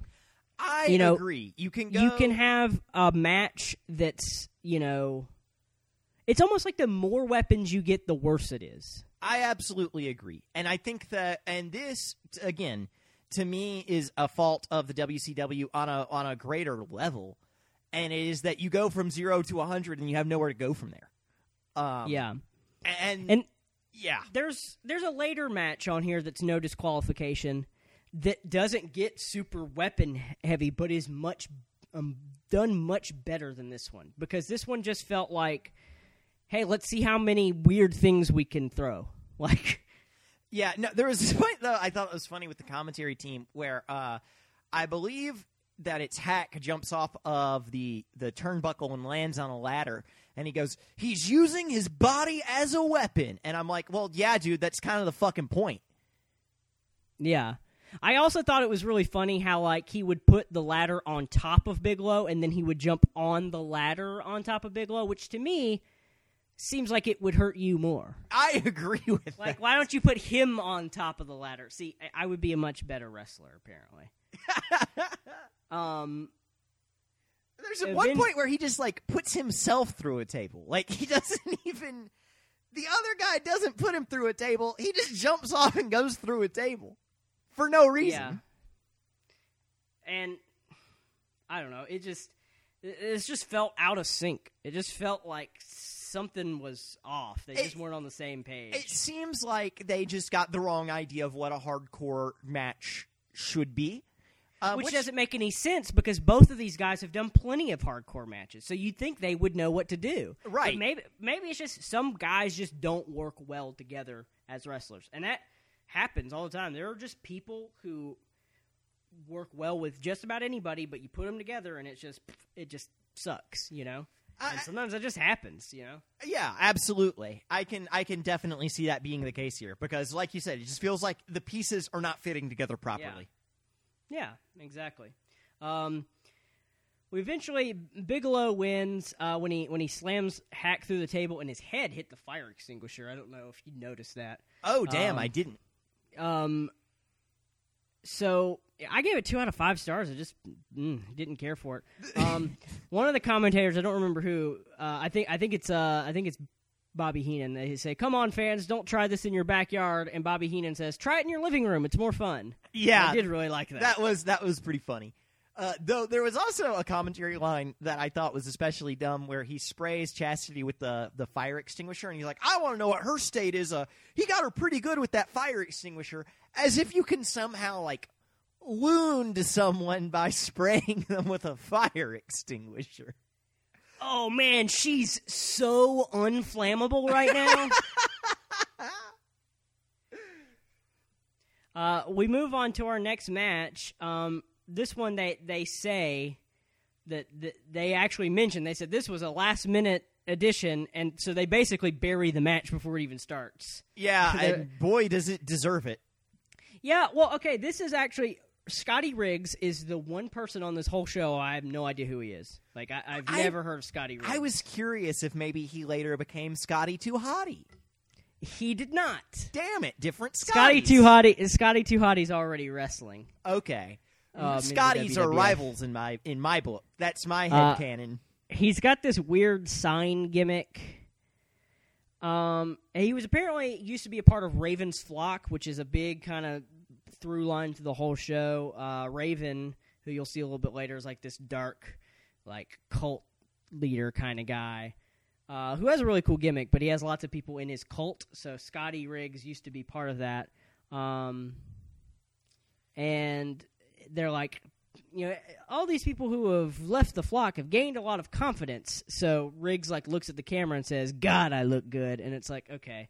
I You know, agree. You can go. You can have a match that's, you know, it's almost like the more weapons you get, the worse it is. I absolutely agree. And I think that and this again to me is a fault of the WCW on a on a greater level. And it is that you go from 0 to 100 and you have nowhere to go from there. Um yeah. and, And yeah. there's there's a later match on here that's no disqualification that doesn't get super weapon heavy, but is much um, done much better than this one because this one just felt like, hey, let's see how many weird things we can throw. Like, Yeah, no, there was this point though I thought it was funny with the commentary team where uh, I believe that it's Hak jumps off of the the turnbuckle and lands on a ladder, and he goes, "He's using his body as a weapon," and I'm like, "Well, yeah, dude, that's kind of the fucking point." yeah. I also thought it was really funny how like he would put the ladder on top of Bigelow and then he would jump on the ladder on top of Bigelow, which to me seems like it would hurt you more. I agree with Like, that. why don't you put him on top of the ladder? See, I, I would be a much better wrestler, apparently. um, There's a one point where he just like puts himself through a table. Like he doesn't even. The other guy doesn't put him through a table. He just jumps off and goes through a table for no reason. yeah. And I don't know. It just it just felt out of sync. It just felt like something was off. They just weren't on the same page. It seems like they just got the wrong idea of what a hardcore match should be. Uh, which, doesn't make any sense because both of these guys have done plenty of hardcore matches. So you'd think they would know what to do. But Right. maybe maybe it's just some guys just don't work well together as wrestlers. And that happens all the time. There are just people who work well with just about anybody, but you put them together and it's just it just sucks, you know? I- and sometimes that just happens, you know? Yeah, absolutely. I can I can definitely see that being the case here because, like you said, it just feels like the pieces are not fitting together properly. Yeah, exactly. Um, we eventually Bigelow wins uh, when he when he slams Hak through the table and his head hit the fire extinguisher. I don't know if you noticed that. Oh damn, Um, I didn't. Um, so I gave it two out of five stars. I just mm, didn't care for it. Um, one of the commentators, I don't remember who. Uh, I think I think it's uh, I think it's Bobby Heenan. They say, "Come on, fans, don't try this in your backyard." And Bobby Heenan says, "Try it in your living room. It's more fun." Yeah, I did really like that. That was that was pretty funny. Uh, though there was also a commentary line that I thought was especially dumb, where he sprays Chastity with the the fire extinguisher, and he's like, "I want to know what her state is." Uh, he got her pretty good with that fire extinguisher, as if you can somehow like wound someone by spraying them with a fire extinguisher. Oh man, she's so unflammable right now. uh, we move on to our next match. Um, this one, they they say that, that they actually mentioned. They said this was a last minute addition, and so they basically bury the match before it even starts. Yeah, and boy, does it deserve it. Yeah, well, okay, this is actually Scotty Riggs is the one person on this whole show I have no idea who he is. Like I, I've I- never heard of Scotty Riggs. I was curious if maybe he later became Scotty Too Hottie. he did not. Damn it, different Scotty. Too Hottie. Scotty Too Hottie's already wrestling. Okay. Um, Scotties are rivals in my in my book. That's my Uh, headcanon. He's got this weird sign gimmick. Um, he was apparently used to be a part of Raven's flock, which is a big kind of through line to the whole show. Uh, Raven, who you'll see a little bit later, is like this dark, like cult leader kind of guy. Uh, who has a really cool gimmick, but he has lots of people in his cult. So Scotty Riggs used to be part of that. Um, and they're like, you know, all these people who have left the flock have gained a lot of confidence. So Riggs like looks at the camera and says, "God, I look good," and it's like, okay.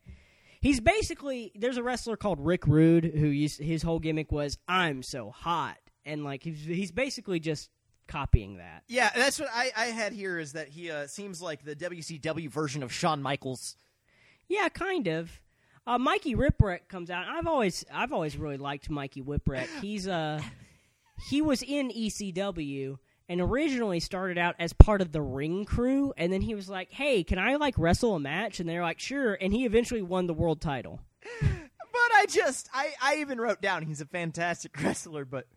He's basically there's a wrestler called Rick Rude who used his whole gimmick was I'm so hot, and like he's he's basically just copying that. Yeah, that's what I, I had here is that he uh, seems like the WCW version of Shawn Michaels. Yeah, kind of. Uh, Mikey Whipwreck comes out. I've always I've always really liked Mikey Whipwreck. He's uh he was in ECW and originally started out as part of the ring crew and then he was like, "Hey, can I like wrestle a match?" and they're like, "Sure." And he eventually won the world title. But I just I, I even wrote down he's a fantastic wrestler, but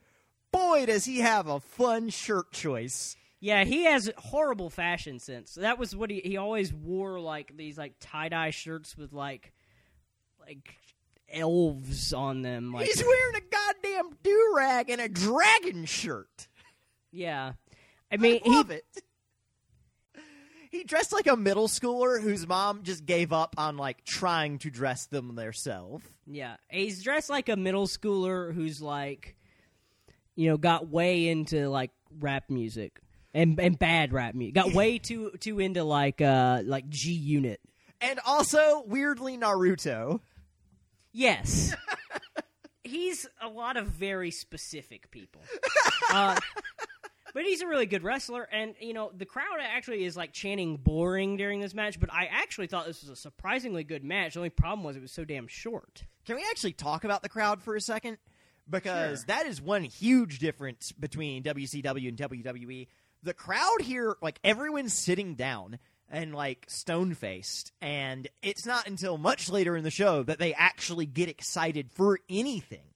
boy does he have a fun shirt choice. Yeah, he has horrible fashion sense. That was what he he always wore like these like tie-dye shirts with like like elves on them like He's wearing a goddamn do rag and a dragon shirt. Yeah. I mean, I he it. He dressed like a middle schooler whose mom just gave up on like trying to dress them themselves. Yeah, he's dressed like a middle schooler who's like, you know, got way into like rap music and and bad rap music. Got way too too into like uh like G Unit. And also weirdly Naruto. Yes, he's a lot of very specific people. Uh, but he's a really good wrestler, and you know the crowd actually is like chanting "boring" during this match. But I actually thought this was a surprisingly good match. The only problem was it was so damn short. Can we actually talk about the crowd for a second? Because that is one huge difference between WCW and WWE. The crowd here, like everyone's sitting down and like stone faced, and it's not until much later in the show that they actually get excited for anything.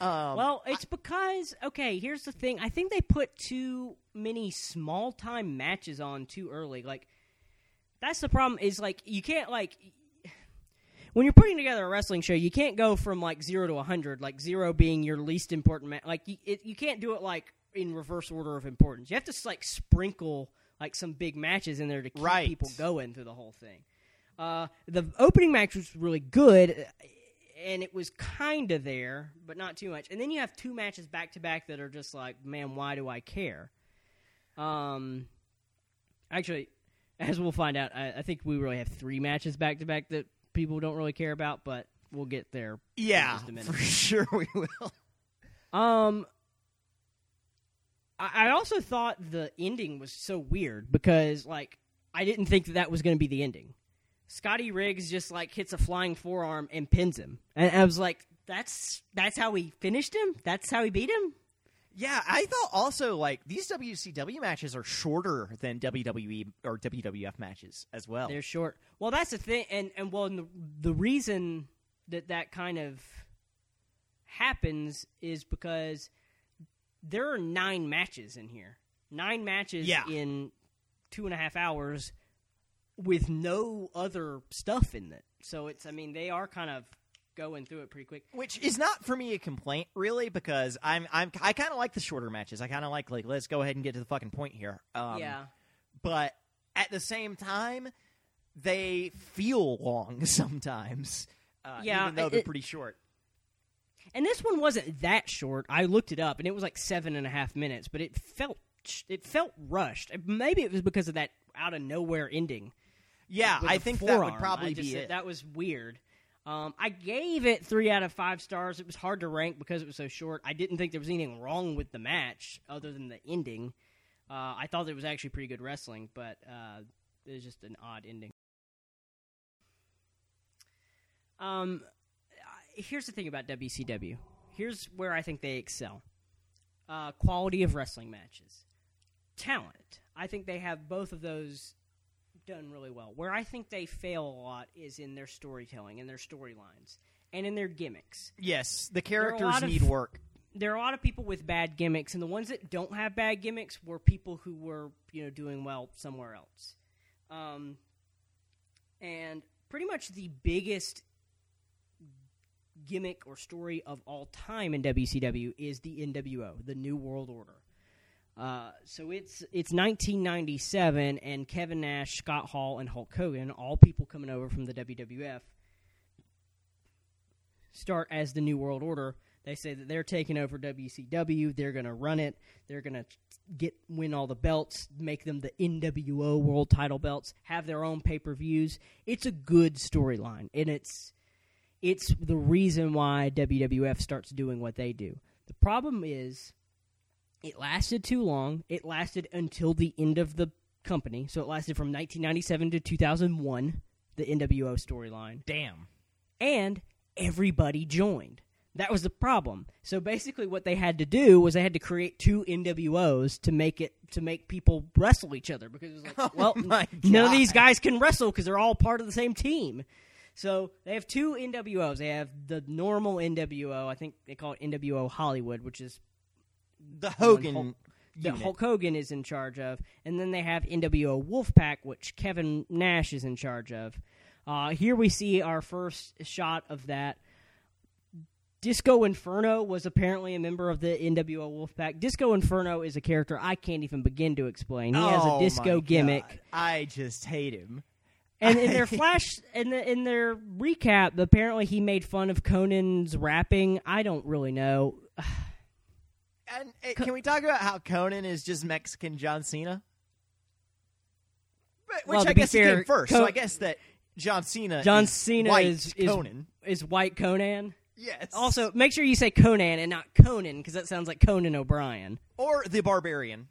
Um, Well, it's because okay. Here's the thing. I think they put too many small time matches on too early. Like that's the problem. Is like you can't like when you're putting together a wrestling show, you can't go from like zero to a hundred. Like zero being your least important match. Like you, it, you can't do it like in reverse order of importance. You have to like sprinkle like some big matches in there to keep Right. people going through the whole thing. Uh, the opening match was really good, and it was kind of there, but not too much. And then you have two matches back to back that are just like, man, why do I care? Um, actually, as we'll find out, I, I think we really have three matches back to back that people don't really care about, but we'll get there. in yeah, just a minute. for sure we will. Um, I, I also thought the ending was so weird because, like, I didn't think that that was going to be the ending. Scotty Riggs just like hits a flying forearm and pins him, and I was like, "That's that's how he finished him. That's how he beat him." Yeah, I thought also like these WCW matches are shorter than WWE or WWF matches as well. They're short. Well, that's the thing, and and well, and the, the reason that that kind of happens is because there are nine matches in here, nine matches Yeah. in two and a half hours with no other stuff in it. So it's, I mean, they are kind of going through it pretty quick. Which is not for me a complaint, really, because I'm I'm I kind of like the shorter matches. I kind of like like let's go ahead and get to the fucking point here. Um, yeah, but at the same time, they feel long sometimes. Uh, Yeah, even though they're it- pretty short. and this one wasn't that short. I looked it up, and it was like seven and a half minutes, but it felt it felt rushed. Maybe it was because of that out of nowhere ending. Yeah, I think that would probably be it. That was weird. Um, I gave it three out of five stars. It was hard to rank because it was so short. I didn't think there was anything wrong with the match other than the ending. Uh, I thought it was actually pretty good wrestling, but uh, it was just an odd ending. Um, here's the thing about WCW. Here's where I think they excel: uh, quality of wrestling matches, talent. I think they have both of those done really well. Where I think they fail a lot is in their storytelling and their storylines and in their gimmicks. yes, the characters lot of- need work. There are a lot of people with bad gimmicks, and the ones that don't have bad gimmicks were people who were, you know, doing well somewhere else. Um, and pretty much the biggest gimmick or story of all time in WCW is the NWO, the New World Order. Uh, so it's it's 1997, and Kevin Nash, Scott Hall, and Hulk Hogan, all people coming over from the WWF, start as the New World Order. They say that they're taking over WCW. They're going to run it. They're going to get win all the belts, make them the NWO World Title belts, have their own pay per views. It's a good storyline, and it's it's the reason why WWF starts doing what they do. The problem is it lasted too long. It lasted until the end of the company. So it lasted from 1997 to 2001, the NWO storyline. Damn. And everybody joined. That was the problem. So basically what they had to do was they had to create two NWOs to make it to make people wrestle each other because it was like, oh well, Oh my none of these guys can wrestle because they're all part of the same team. So they have two NWOs. They have the normal NWO. I think they call it NWO Hollywood, which is The Hogan. Hulk- that. Hulk Hogan is in charge of, and then they have NWO Wolfpack, which Kevin Nash is in charge of. Uh, here we see our first shot of that. Disco Inferno was apparently a member of the NWO Wolfpack. Disco Inferno is a character I can't even begin to explain. He has Oh a disco gimmick. God. I just hate him. And in their flash, in, the, in their recap, apparently he made fun of Konnan's rapping. I don't really know. And uh, can we talk about how Konnan is just Mexican John Cena? But- Which Well, I guess he fair, came first, so I guess that John Cena. John is Cena is, is Konnan. is white Konnan. Yes. Also, make sure you say Konnan and not Conan because that sounds like Conan O'Brien. or the Barbarian.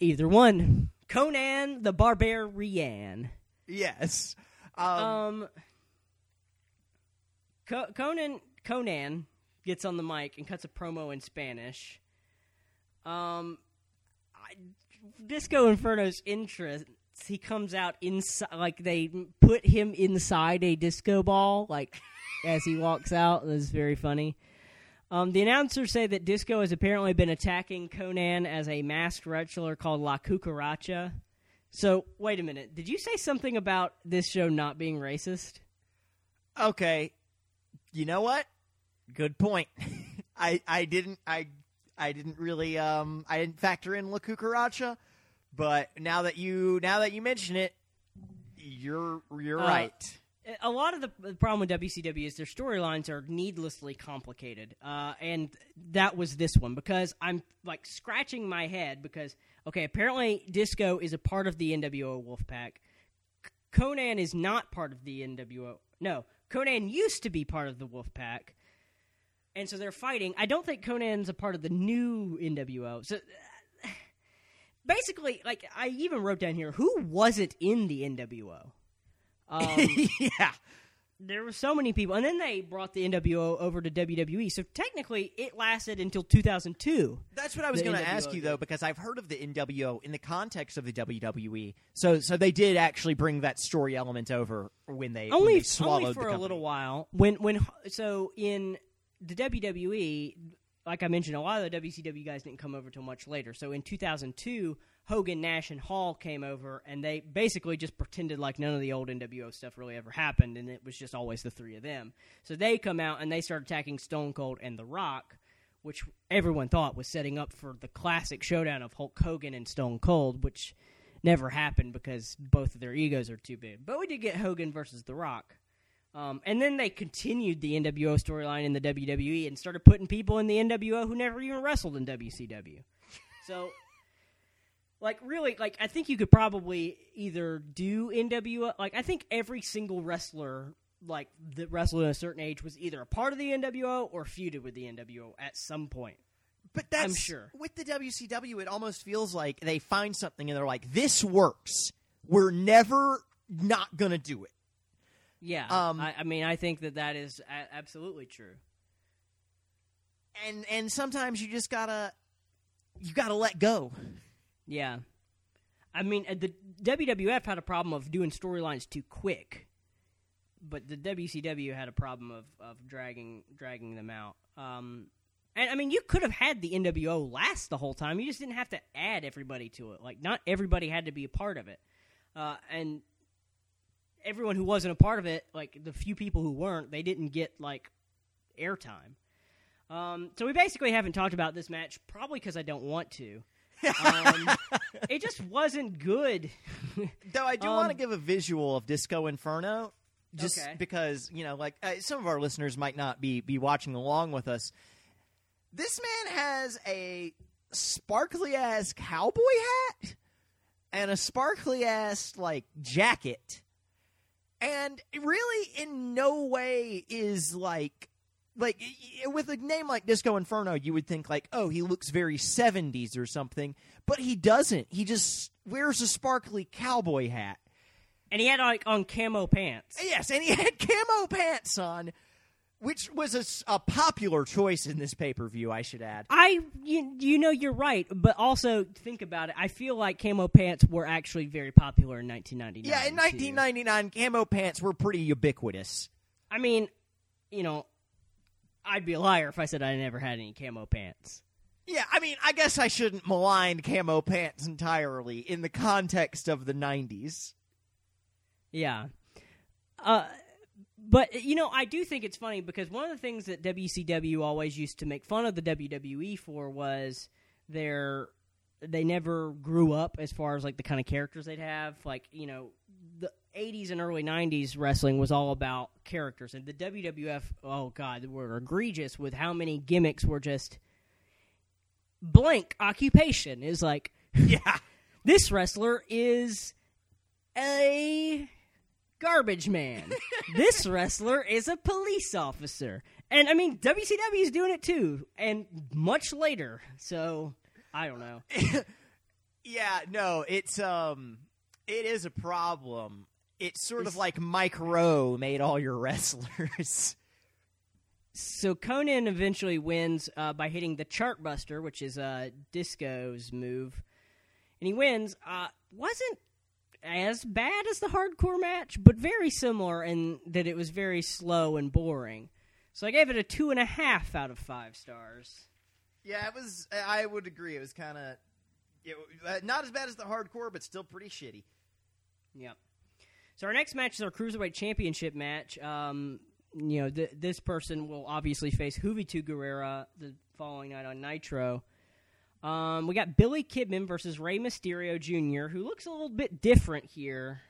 Either one. Conan the Barbarian. Yes. Um, Um, Co- Konnan Konnan gets on the mic and cuts a promo in Spanish. Um, I, Disco Inferno's interest. He comes out inside, like they put him inside a disco ball, like as he walks out. That's very funny. Um, the announcers say that Disco has apparently been attacking Konnan as a masked wrestler called La Cucaracha. So, wait a minute. Did you say something about this show not being racist? okay. You know what? Good point. I I didn't I I didn't really um I didn't factor in La Cucaracha, but now that you now that you mention it, you're you're Uh, right. a lot of the, problem with WCW is their storylines are needlessly complicated, uh, and that was this one because I'm like scratching my head because okay, apparently Disco is a part of the NWO Wolfpack. C- Konnan is not part of the NWO. No, Konnan used to be part of the Wolfpack, and so they're fighting. I don't think Konnan's a part of the new NWO. So. Basically, like I even wrote down here, who wasn't in the NWO? Um, yeah. there were so many people, and then they brought the NWO over to WWE. So technically, it lasted until 2002. That's what I was going to ask you though, because I've heard of the NWO in the context of the WWE. So, so they did actually bring that story element over when they when only they swallowed only the for a little while. When when so in the WWE, like I mentioned, a lot of the WCW guys didn't come over till much later. So in 2002, Hogan, Nash, and Hall came over, and they basically just pretended like none of the old NWO stuff really ever happened, and it was just always the three of them. So they come out and they start attacking Stone Cold and The Rock. Which everyone thought was setting up for the classic showdown of Hulk Hogan and Stone Cold, which never happened because both of their egos are too big. But we did get Hogan versus The Rock. Um, and then they continued the NWO storyline in the WWE and started putting people in the NWO who never even wrestled in WCW. So, like, really, like, I think you could probably either do NWO. Like, I think every single wrestler, like, that wrestled in a certain age was either a part of the NWO or feuded with the NWO at some point. But that's I'm sure. with the WCW, it almost feels like they find something and they're like, "This works. We're never not going to do it." Yeah. Um, I, I mean, I think that that is a- absolutely true. And and sometimes you just gotta you gotta let go. Yeah. I mean, uh, the WWF had a problem of doing storylines too quick, but the WCW had a problem of, of dragging dragging them out. Um, and I mean, you could have had the NWO last the whole time. You just didn't have to add everybody to it. Like, not everybody had to be a part of it. Uh, and everyone who wasn't a part of it, like the few people who weren't, they didn't get like airtime. Um, so we basically haven't talked about this match, probably because I don't want to. Um, it just wasn't good. Though I do Um, want to give a visual of Disco Inferno, just Okay. because you know, like uh, some of our listeners might not be be watching along with us. This man has a sparkly ass cowboy hat and a sparkly ass like jacket, and really in no way is like like with a name like Disco Inferno, you would think like, oh, he looks very seventies or something, but he doesn't. He just wears a sparkly cowboy hat. and he had like on camo pants. Yes, and he had camo pants on, which was a, a, popular choice in this pay per view. I should add. I, you, you know, you're right, but also think about it. I feel like camo pants were actually very popular in 1999. Yeah, in too. 1999, camo pants were pretty ubiquitous. I mean, you know, I'd be a liar if I said I never had any camo pants. Yeah, I mean, I guess I shouldn't malign camo pants entirely in the context of the 90s. Yeah. Uh, but you know, I do think it's funny because one of the things that WCW always used to make fun of the WWE for was their they never grew up as far as like the kind of characters they'd have. Like you know, the '80s and early '90s wrestling was all about characters, and the WWF, oh god, they were egregious with how many gimmicks were just blank occupation. Is like Yeah. this wrestler is a garbage man. this wrestler is a police officer. And I mean WCW is doing it too and much later. So I don't know. Yeah, no, it's um it is a problem. It's sort of like Mike Rowe made all your wrestlers. So Konnan eventually wins uh, by hitting the Chartbuster, which is uh, Disco's move, and he wins. Uh, wasn't as bad as the hardcore match, but very similar in that it was very slow and boring. So I gave it a two and a half out of five stars. yeah, it was I would agree. It was kind of uh, not as bad as the hardcore, but still pretty shitty. Yep. So our next match is our cruiserweight championship match. Um, you know, th- this person will obviously face Juventud Guerrera the following night on Nitro. Um, we got Billy Kidman versus Rey Mysterio Jr., who looks a little bit different here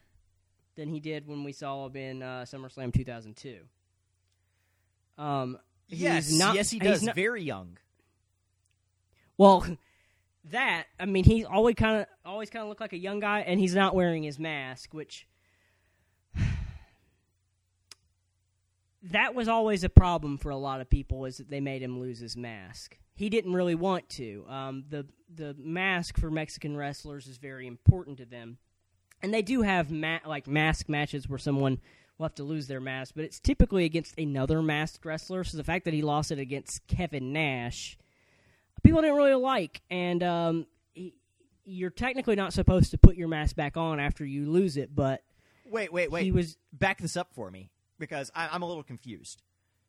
than he did when we saw him in uh, SummerSlam 2002. Um, he's Yes, not, yes, he he's does. not- Very young. well, that I mean, he always kind of always kind of looked like a young guy, and he's not wearing his mask, which that was always a problem for a lot of people. Is that they made him lose his mask? He didn't really want to. Um, the the mask for Mexican wrestlers is very important to them, and they do have ma- like mask matches where someone will have to lose their mask, but it's typically against another masked wrestler. So the fact that he lost it against Kevin Nash, people didn't really like, and um, he, you're technically not supposed to put your mask back on after you lose it, but Wait, wait, wait. he was back this up for me because I, I'm a little confused.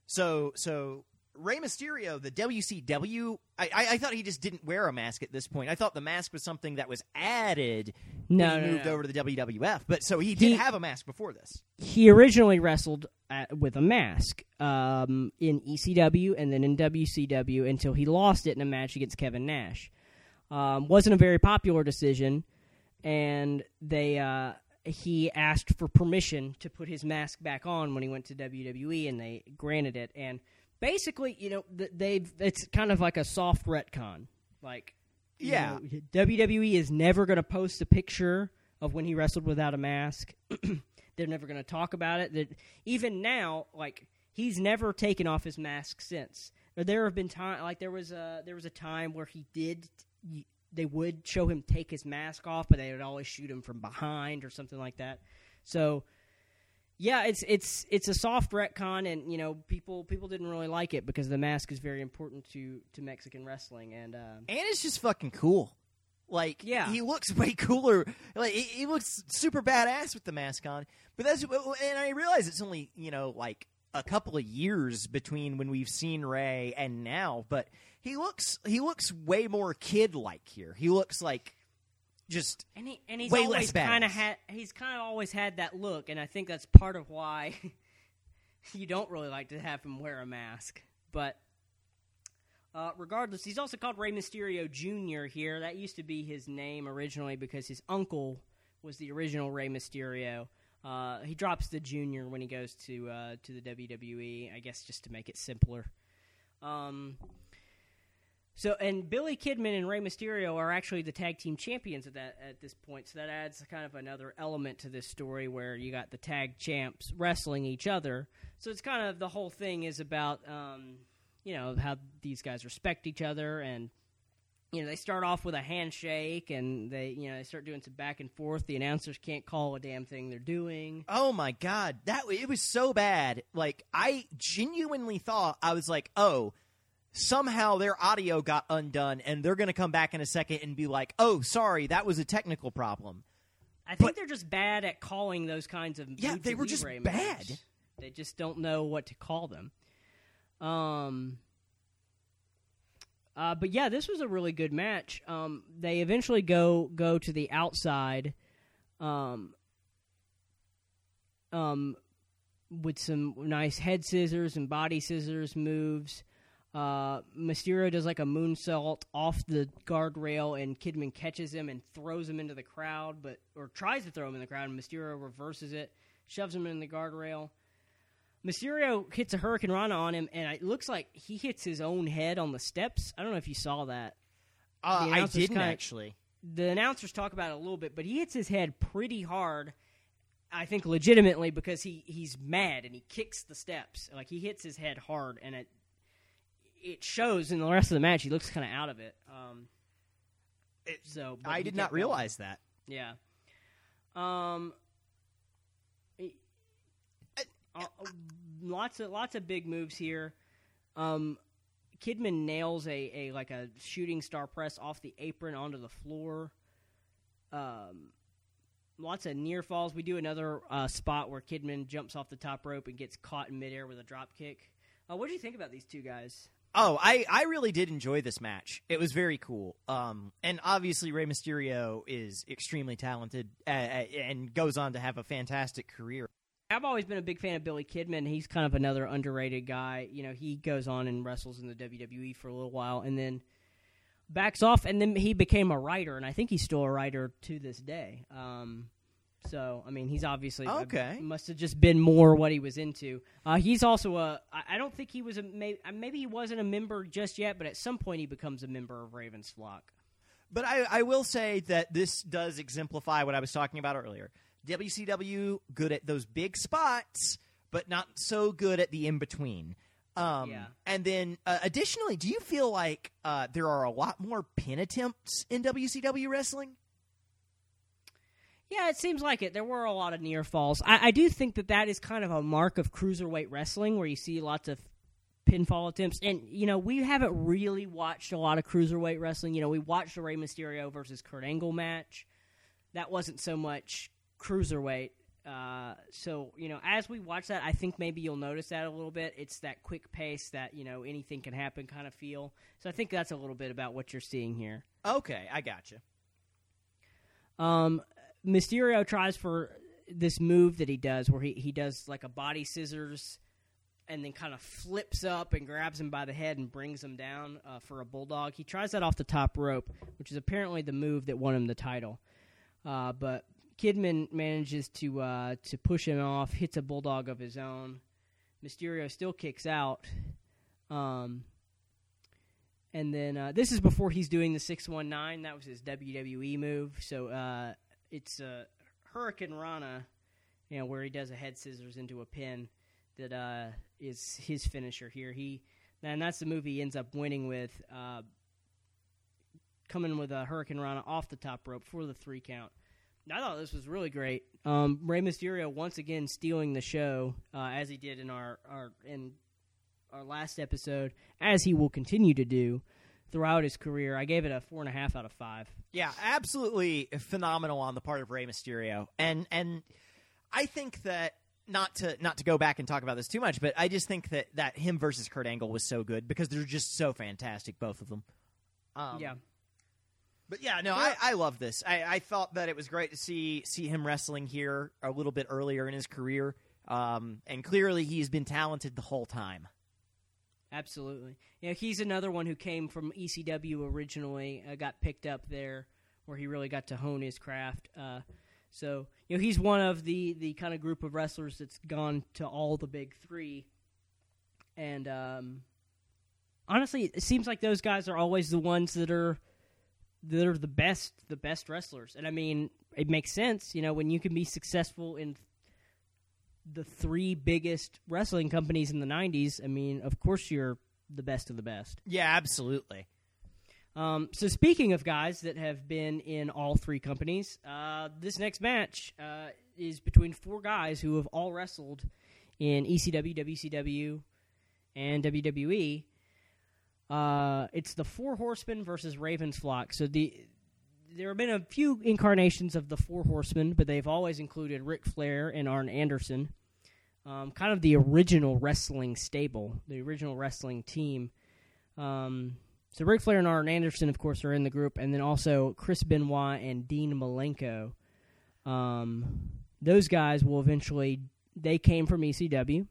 So, so Rey Mysterio, the WCW, I, I, I thought he just didn't wear a mask at this point. I thought the mask was something that was added No, when he no, moved no. over to the WWF. But so he did He- have a mask before this. he originally wrestled at, with a mask um, in ECW and then in WCW until he lost it in a match against Kevin Nash. Um, wasn't a very popular decision, and they uh, he asked for permission to put his mask back on when he went to WWE, and they granted it. And basically, you know, they've it's kind of like a soft retcon, like. you Yeah. know, WWE is never going to post a picture of when he wrestled without a mask. They're never going to talk about it. That even now, like he's never taken off his mask since. There have been time, like there was a there was a time where he did. They would show him take his mask off, but they would always shoot him from behind or something like that. So, yeah, it's it's it's a soft retcon, and you know people people didn't really like it because the mask is very important to to Mexican wrestling, and uh, And it's just fucking cool. Like, Yeah. he looks way cooler. Like, he, he looks super badass with the mask on. But that's, and I realize it's only, you know, like a couple of years between when we've seen Rey and now, but he looks, he looks way more kid like here. He looks like just, And he and he's Way always kind of had he's kind of always had that look, and I think that's part of why you don't really like to have him wear a mask. But uh, regardless, he's also called Rey Mysterio Jr. here. That used to be his name originally because his uncle was the original Rey Mysterio. Uh, he drops the Junior when he goes to uh, to the WWE, I guess, just to make it simpler. Um, so, and Billy Kidman and Rey Mysterio are actually the tag team champions at that at this point. So that adds kind of another element to this story where you got the tag champs wrestling each other. So it's kind of the whole thing is about um, you know how these guys respect each other and you know they start off with a handshake and they you know they start doing some back and forth. The announcers can't call a damn thing they're doing. oh my God, that, it was so bad. Like, I genuinely thought, I was like, oh, somehow their audio got undone and they're going to come back in a second and be like, oh, sorry, that was a technical problem. I think But- they're just bad at calling those kinds of Yeah, they were just libre bad. They just don't know what to call them. Um. Uh, but yeah, this was a really good match. Um, they eventually go go to the outside, um, um, with some nice head scissors and body scissors moves. Uh, Mysterio does like a moonsault off the guardrail, and Kidman catches him and throws him into the crowd, but or tries to throw him in the crowd, and Mysterio reverses it, shoves him in the guardrail. Mysterio hits a hurricanrana on him, and it looks like he hits his own head on the steps. I don't know if you saw that. Uh, I didn't kinda- actually. The announcers talk about it a little bit, but he hits his head pretty hard. I think legitimately because he, he's mad and he kicks the steps. Like he hits his head hard, and it it shows in the rest of the match. He looks kind of out of it. Um, so I did not realize that. Yeah. Um. it- uh, uh, lots of lots of big moves here. Um, Kidman nails a, a like a shooting star press off the apron onto the floor. Um, lots of near falls. We do another uh, spot where Kidman jumps off the top rope and gets caught in midair with a drop kick. Uh, what do you think about these two guys? Oh, I, I really did enjoy this match. It was very cool. Um, and obviously Rey Mysterio is extremely talented uh, and goes on to have a fantastic career. I've always been a big fan of Billy Kidman. He's kind of another underrated guy. You know, he goes on and wrestles in the WWE for a little while and then backs off, and then he became a writer, and I think he's still a writer to this day. Um, so, I mean, he's obviously Okay. must have just been more what he was into. Uh, he's also a. I don't think he was a. Maybe, maybe he wasn't a member just yet, but at some point he becomes a member of Ravens flock. But I, I will say that this does exemplify what I was talking about earlier. WCW good at those big spots, but not so good at the in between. Um, Yeah. And then, uh, additionally, do you feel like uh, there are a lot more pin attempts in WCW wrestling? Yeah, it seems like it. There were a lot of near falls. I, I do think that that is kind of a mark of cruiserweight wrestling, where you see lots of pinfall attempts. And you know, we haven't really watched a lot of cruiserweight wrestling. You know, we watched the Rey Mysterio versus Kurt Angle match. That wasn't so much cruiserweight. Uh, so you know, as we watch that, I think maybe you'll notice that a little bit. It's that quick pace that you know anything can happen kind of feel. So I think that's a little bit about what you're seeing here. Okay, I gotcha. Um, Mysterio tries for this move that he does, where he he does like a body scissors, and then kind of flips up and grabs him by the head and brings him down uh, for a bulldog. He tries that off the top rope, which is apparently the move that won him the title. Uh, but Kidman manages to uh, to push him off, hits a bulldog of his own. Mysterio still kicks out. Um, and then uh, this is before he's doing the six one nine. That was his WWE move. So uh, it's uh, hurricanrana, you know, where he does a head scissors into a pin. That uh, is his finisher here. He and that's the move he ends up winning with. Uh, coming with a hurricanrana off the top rope for the three count. I thought this was really great. Um, Rey Mysterio once again stealing the show uh, as he did in our, our in our last episode, as he will continue to do throughout his career. I gave it a four and a half out of five. Yeah, absolutely phenomenal on the part of Rey Mysterio, and and I think that not to not to go back and talk about this too much, but I just think that that him versus Kurt Angle was so good because they're just so fantastic, both of them. Um, yeah. But yeah, no, I, I love this. I, I thought that it was great to see see him wrestling here a little bit earlier in his career, um, and clearly he's been talented the whole time. Absolutely. Yeah, he's another one who came from ECW originally, uh, got picked up there where he really got to hone his craft. Uh, so, you know, he's one of the, the kind of group of wrestlers that's gone to all the big three. And um, honestly, it seems like those guys are always the ones that are that are the best, the best wrestlers. And I mean, it makes sense, you know, when you can be successful in the three biggest wrestling companies in the 90s, I mean, of course you're the best of the best. Yeah, absolutely. Um, so speaking of guys that have been in all three companies, uh, this next match uh, is between four guys who have all wrestled in ECW, WCW, and WWE. Uh, it's the Four Horsemen versus Ravens Flock. So the there have been a few incarnations of the Four Horsemen, but they've always included Ric Flair and Arn Anderson. Um, kind of the original wrestling stable, the original wrestling team. Um, so Ric Flair and Arn Anderson, of course, are in the group, and then also Chris Benoit and Dean Malenko. Um, those guys will eventually. They came from ECW.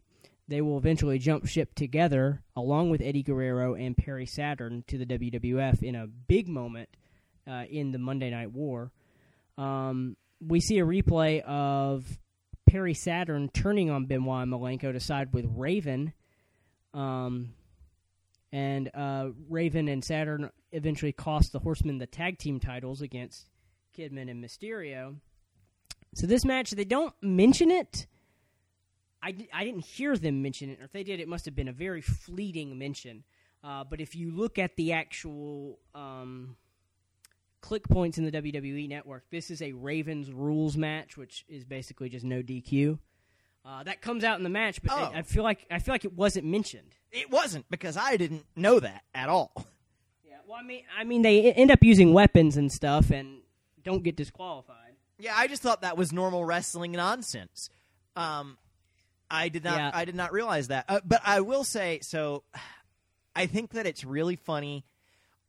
They will eventually jump ship together, along with Eddie Guerrero and Perry Saturn, to the WWF in a big moment uh, in the Monday Night War. Um, we see a replay of Perry Saturn turning on Benoit and Malenko to side with Raven. Um, and uh, Raven and Saturn eventually cost the Horsemen the tag team titles against Kidman and Mysterio. So this match, they don't mention it. I, I didn't hear them mention it, or if they did, it must have been a very fleeting mention. Uh, but if you look at the actual um, click points in the WWE network, this is a Ravens rules match, which is basically just no DQ. Uh, that comes out in the match, but Oh. I, I feel like I feel like it wasn't mentioned. It wasn't because I didn't know that at all. Yeah, well, I mean, I mean, they end up using weapons and stuff, and don't get disqualified. Yeah, I just thought that was normal wrestling nonsense. Um, I did not. Yeah. I did not realize that. Uh, but I will say, so I think that it's really funny.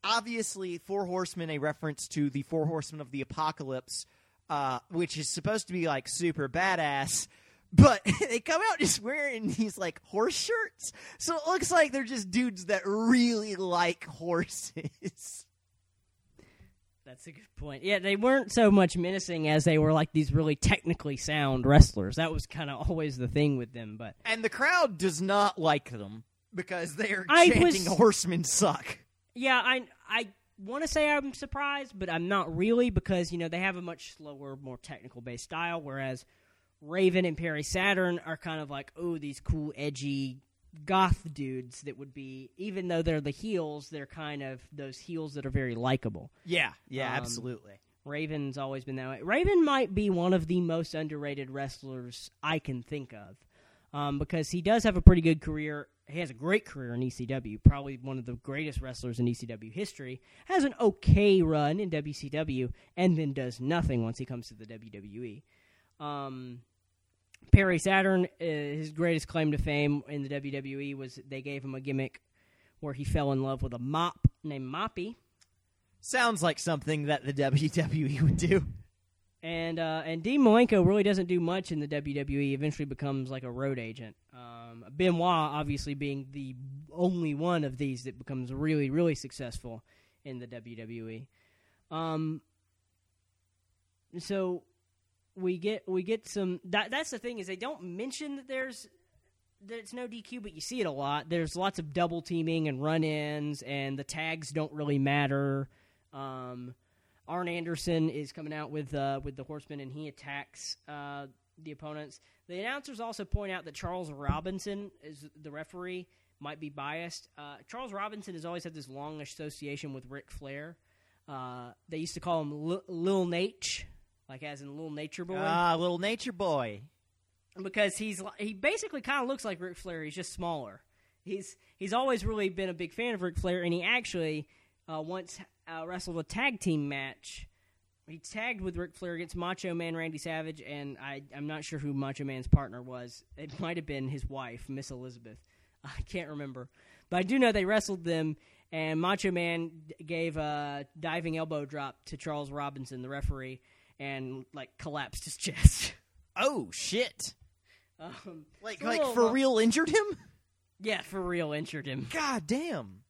Obviously, Four Horsemen, a reference to the Four Horsemen of the Apocalypse, uh, which is supposed to be like super badass. But they come out just wearing these like horse shirts, so it looks like they're just dudes that really like horses. That's a good point. Yeah, they weren't so much menacing as they were like these really technically sound wrestlers. That was kind of always the thing with them. But And the crowd does not like them because they are I chanting was- horsemen suck. Yeah, I I want to say I'm surprised, but I'm not really because you know they have a much slower, more technical based style, whereas Raven and Perry Saturn are kind of like oh these cool, edgy goth dudes that would be even though they're the heels, they're kind of those heels that are very likable. Yeah, yeah, Um, absolutely. Raven's always been that way. Raven might be one of the most underrated wrestlers I can think of um, because he does have a pretty good career. He has a great career in ECW, probably one of the greatest wrestlers in ECW history. Has an okay run in WCW, and then does nothing once he comes to the WWE. Um, Perry Saturn, uh, his greatest claim to fame in the WWE was they gave him a gimmick where he fell in love with a mop named Moppy. Sounds like something that the WWE would do. And uh, and Dean Malenko really doesn't do much in the WWE. Eventually becomes like a road agent. Um, Benoit, obviously, being the only one of these that becomes really really successful in the WWE. Um, so we get we get some. That, that's the thing is they don't mention that there's that it's no DQ, but you see it a lot. There's lots of double teaming and run ins, and the tags don't really matter. Um, Arn Anderson is coming out with uh, with the Horsemen, and he attacks uh, the opponents. The announcers also point out that Charles Robinson is the referee. Might be biased. Uh, Charles Robinson has always had this long association with Ric Flair. Uh, they used to call him Lil, Lil Naitch, like as in Little Nature Boy, Ah, little nature boy. because he's he basically kind of looks like Ric Flair. He's just smaller. He's he's always really been a big fan of Ric Flair, and he actually uh, once uh, wrestled a tag team match. He tagged with Ric Flair against Macho Man Randy Savage, and I, I'm not sure who Macho Man's partner was. It might have been his wife, Miss Elizabeth. I can't remember, but I do know they wrestled them, and Macho Man gave a diving elbow drop to Charles Robinson, the referee, and like collapsed his chest. Oh shit! um, Like, like for real injured him? Yeah, for real, injured him. God damn!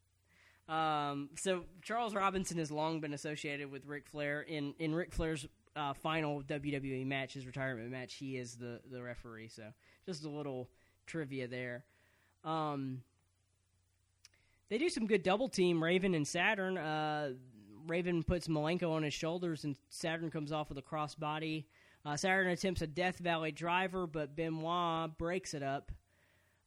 Um, so Charles Robinson has long been associated with Ric Flair. In in Ric Flair's uh, final WWE match, his retirement match, he is the the referee. So just a little trivia there. Um, they do some good double team, Raven and Saturn. Uh, Raven puts Malenko on his shoulders, and Saturn comes off with a crossbody. Uh, Saturn attempts a Death Valley driver, but Benoit breaks it up.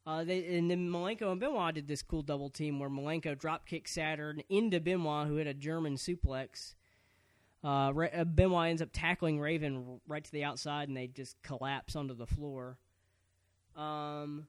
Uh, they, and then Malenko and Benoit did this cool double team where Malenko drop kicked Saturn into Benoit, who had a German suplex. Uh, uh, Benoit ends up tackling Raven right to the outside, and they just collapse onto the floor. Um,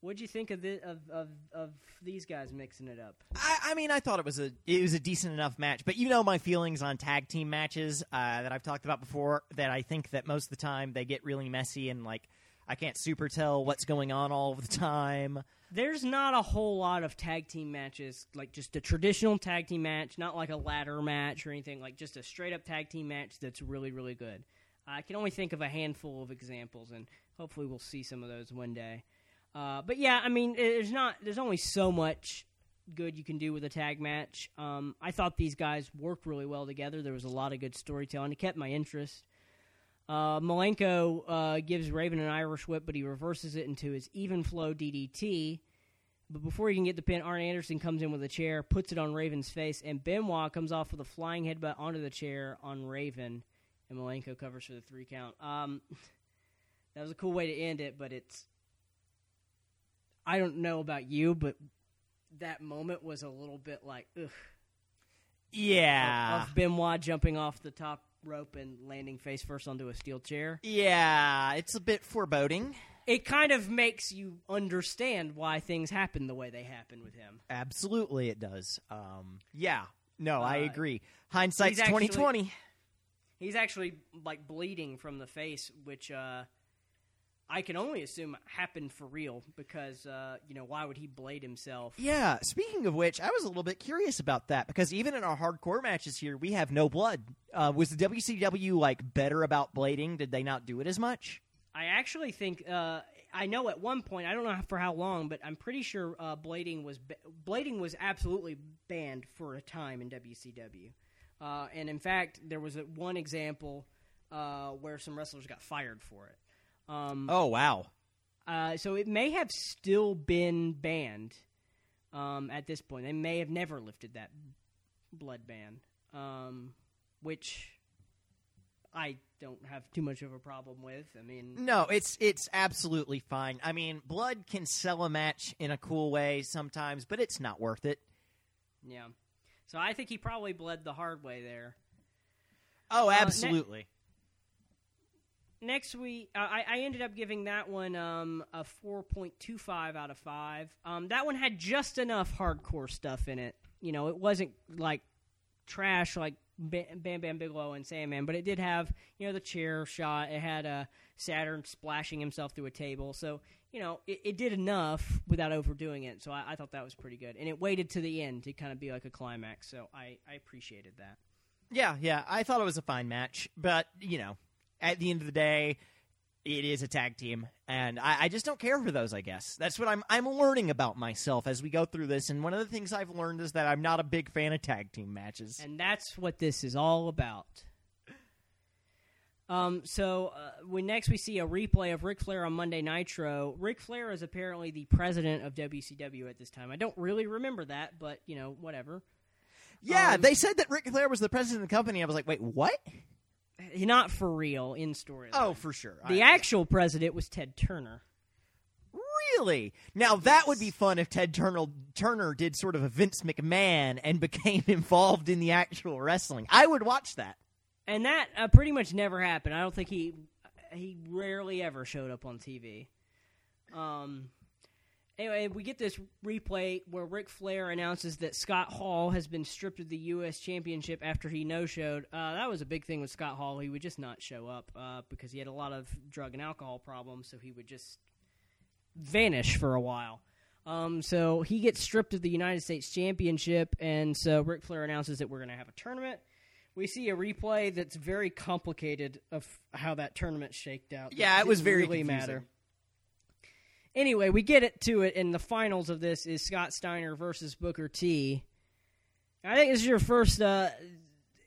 what'd you think of, the, of of of these guys mixing it up? I, I mean, I thought it was a it was a decent enough match, but you know my feelings on tag team matches uh, that I've talked about before. That I think that most of the time they get really messy and like I can't super tell what's going on all the time. There's not a whole lot of tag team matches, like just a traditional tag team match, not like a ladder match or anything, like just a straight up tag team match that's really, really good. I can only think of a handful of examples, and hopefully we'll see some of those one day. Uh, but yeah, I mean, there's not, there's only so much good you can do with a tag match. Um, I thought these guys worked really well together. There was a lot of good storytelling. It kept my interest. Uh, Malenko uh, gives Raven an Irish whip, but he reverses it into his even flow DDT. But before he can get the pin, Arn Anderson comes in with a chair, puts it on Raven's face, and Benoit comes off with a flying headbutt onto the chair on Raven, and Malenko covers for the three count. Um, that was a cool way to end it, but it's. I don't know about you, but that moment was a little bit like, ugh. Yeah, Of Benoit jumping off the top rope and landing face first onto a steel chair. yeah, it's a bit foreboding. It kind of makes you understand why things happen the way they happen with him. Absolutely, it does. Um, yeah, no, I Uh, agree. Hindsight's twenty twenty. He's actually like bleeding from the face, which uh, I can only assume happened for real because uh, you know why would he blade himself? Yeah. Speaking of which, I was a little bit curious about that because even in our hardcore matches here, we have no blood. Uh, was the WCW like better about blading? Did they not do it as much? I actually think uh, I know at one point I don't know for how long, but I'm pretty sure uh, blading was ba- blading was absolutely banned for a time in WCW, uh, and in fact there was a, one example uh, where some wrestlers got fired for it. Um, Oh wow. Uh, so it may have still been banned um, at this point. They may have never lifted that blood ban, um, which I don't have too much of a problem with. I mean, No, it's it's absolutely fine. I mean, blood can sell a match in a cool way sometimes, but it's not worth it. yeah. So I think he probably bled the hard way there. Oh, ne- absolutely. Next week, uh, I, I ended up giving that one um, a 4.25 out of 5. Um, that one had just enough hardcore stuff in it. You know, it wasn't like trash like Bam Bam Bigelow and Sandman, but it did have, you know, the chair shot. It had uh, Saturn splashing himself through a table. So, you know, it, it did enough without overdoing it. So I, I thought that was pretty good. And it waited to the end to kind of be like a climax. So I, I appreciated that. Yeah, yeah. I thought it was a fine match, but you know, at the end of the day, it is a tag team, and I, I just don't care for those. I guess that's what I'm. I'm learning about myself as we go through this, and one of the things I've learned is that I'm not a big fan of tag team matches. And that's what this is all about. Um, so uh, when next we see a replay of Ric Flair on Monday Nitro, Ric Flair is apparently the president of WCW at this time. I don't really remember that, but you know, whatever. yeah, um, they said that Ric Flair was the president of the company. I was like, wait, what? Not for real in story. Oh, for sure. the I- actual president was Ted Turner. Really? Now that would be fun if Ted Turner Turner did sort of a Vince McMahon and became involved in the actual wrestling. I would watch that. and that uh, pretty much never happened. I don't think he he rarely ever showed up on TV. Um. Anyway, we get this replay where Ric Flair announces that Scott Hall has been stripped of the U.S. Championship after he no-showed. Uh, that was a big thing with Scott Hall. He would just not show up uh, because he had a lot of drug and alcohol problems, so he would just vanish for a while. Um, so he gets stripped of the United States Championship, and so Ric Flair announces that we're going to have a tournament. We see a replay that's very complicated of how that tournament shaked out. Yeah, it was very really confusing. matter. Anyway, we get it to it, and the finals of this is Scott Steiner versus Booker T. I think this is your first uh,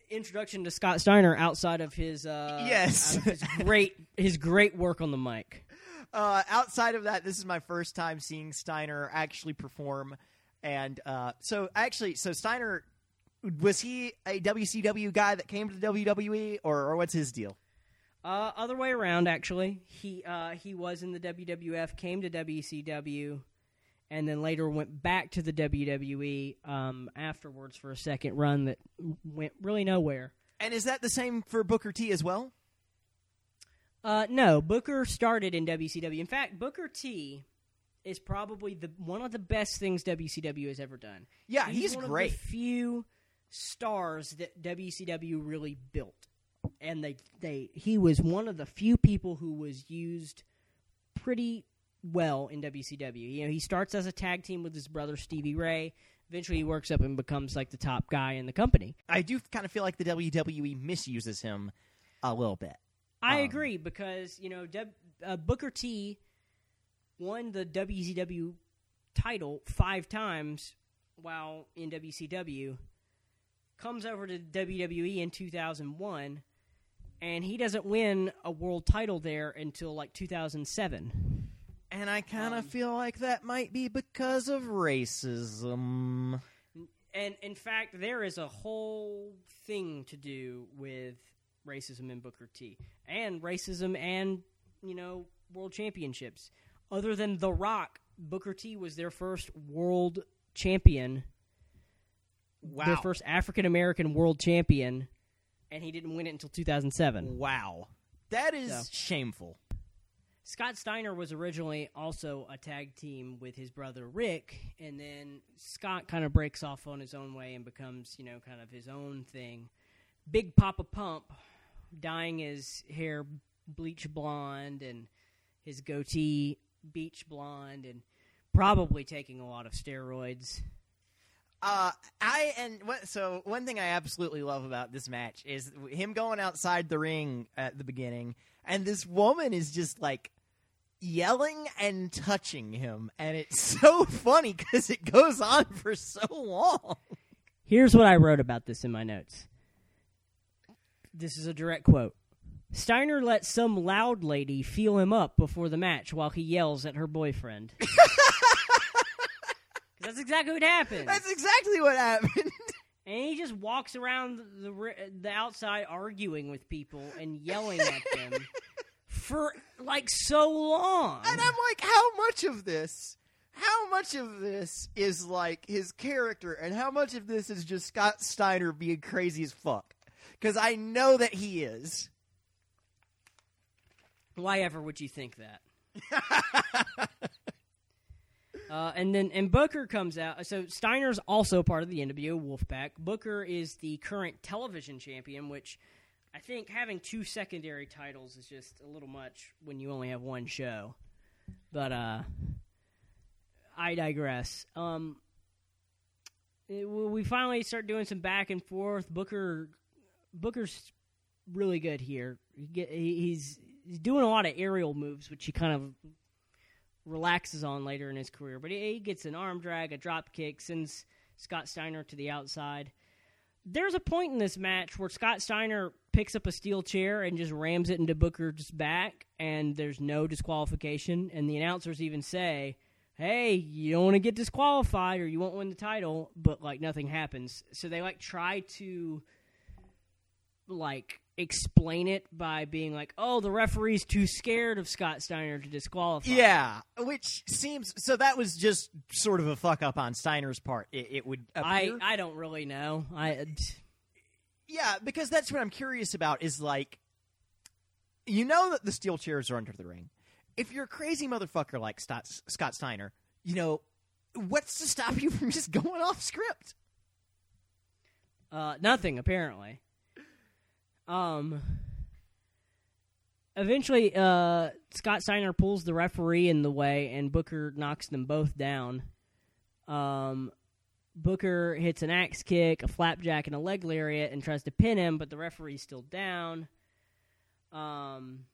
introduction to Scott Steiner outside of his uh, Yes. of his great his great work on the mic. Uh, outside of that, this is my first time seeing Steiner actually perform, and uh, so actually, so Steiner was he a WCW guy that came to the WWE, or, or what's his deal? Uh, other way around, actually. He uh, he was in the WWF, came to WCW, and then later went back to the WWE um, afterwards for a second run that went really nowhere. And is that the same for Booker T as well? Uh, no, Booker started in WCW. In fact, Booker T is probably the one of the best things WCW has ever done. Yeah, he's one great. Of the few stars that WCW really built, and they they he was one of the few people who was used pretty well in WCW. You know, he starts as a tag team with his brother Stevie Ray. Eventually, he works up and becomes like the top guy in the company. I do kind of feel like the WWE misuses him a little bit. I Um, agree because you know uh, Booker T won the WCW title five times while in WCW. Comes over to WWE in 2001, and he doesn't win a world title there until like 2007. And I kind of Um, feel like that might be because of racism. And in fact, there is a whole thing to do with racism in Booker T and racism and you know world championships. Other than The Rock, Booker T was their first world champion, Wow. their first African American world champion, and he didn't win it until 2007. Wow. That is So. shameful. Scott Steiner was originally also a tag team with his brother Rick, and then Scott kind of breaks off on his own way and becomes, you know, kind of his own thing. Big Papa Pump, dyeing his hair bleach blonde and his goatee beach blonde, and probably taking a lot of steroids. Uh, I and what, so one thing I absolutely love about this match is him going outside the ring at the beginning, and this woman is just like yelling and touching him, and it's so funny because it goes on for so long. Here's what I wrote about this in my notes. This is a direct quote. Steiner lets some loud lady feel him up before the match while he yells at her boyfriend. That's exactly what happened. That's exactly what happened. and he just walks around the the, the outside arguing with people and yelling at them for like so long. And I'm like, how much of this? how much of this is like his character, and how much of this is just Scott Steiner being crazy as fuck? Because I know that he is. Why ever would you think that? uh, and then and Booker comes out. So Steiner's also part of the NWO Wolfpack. Booker is the current television champion, which I think having two secondary titles is just a little much when you only have one show. But uh, I digress. Um, it- we finally start doing some back and forth. Booker Booker's really good here. He get, he, he's he's doing a lot of aerial moves, which he kind of relaxes on later in his career. But he, gets an arm drag, a drop kick, sends Scott Steiner to the outside. There's a point in this match where Scott Steiner picks up a steel chair and just rams it into Booker's back, and there's no disqualification. And the announcers even say, "Hey, you don't want to get disqualified, or you won't win the title." But like nothing happens. So they like try to like explain it by being like, "Oh, the referee's too scared of Scott Steiner to disqualify." Yeah, which seems so. That was just sort of a fuck up on Steiner's part. It, it would I. I don't really know. I yeah, because that's what I'm curious about. Is like, you know that the steel chairs are under the ring. If you're a crazy motherfucker like Scott, Scott Steiner, you know what's to stop you from just going off script? uh nothing apparently. Um eventually uh Scott Steiner pulls the referee in the way and Booker knocks them both down. Um Booker hits an axe kick, a flapjack, and a leg lariat and tries to pin him, but the referee's still down. Um,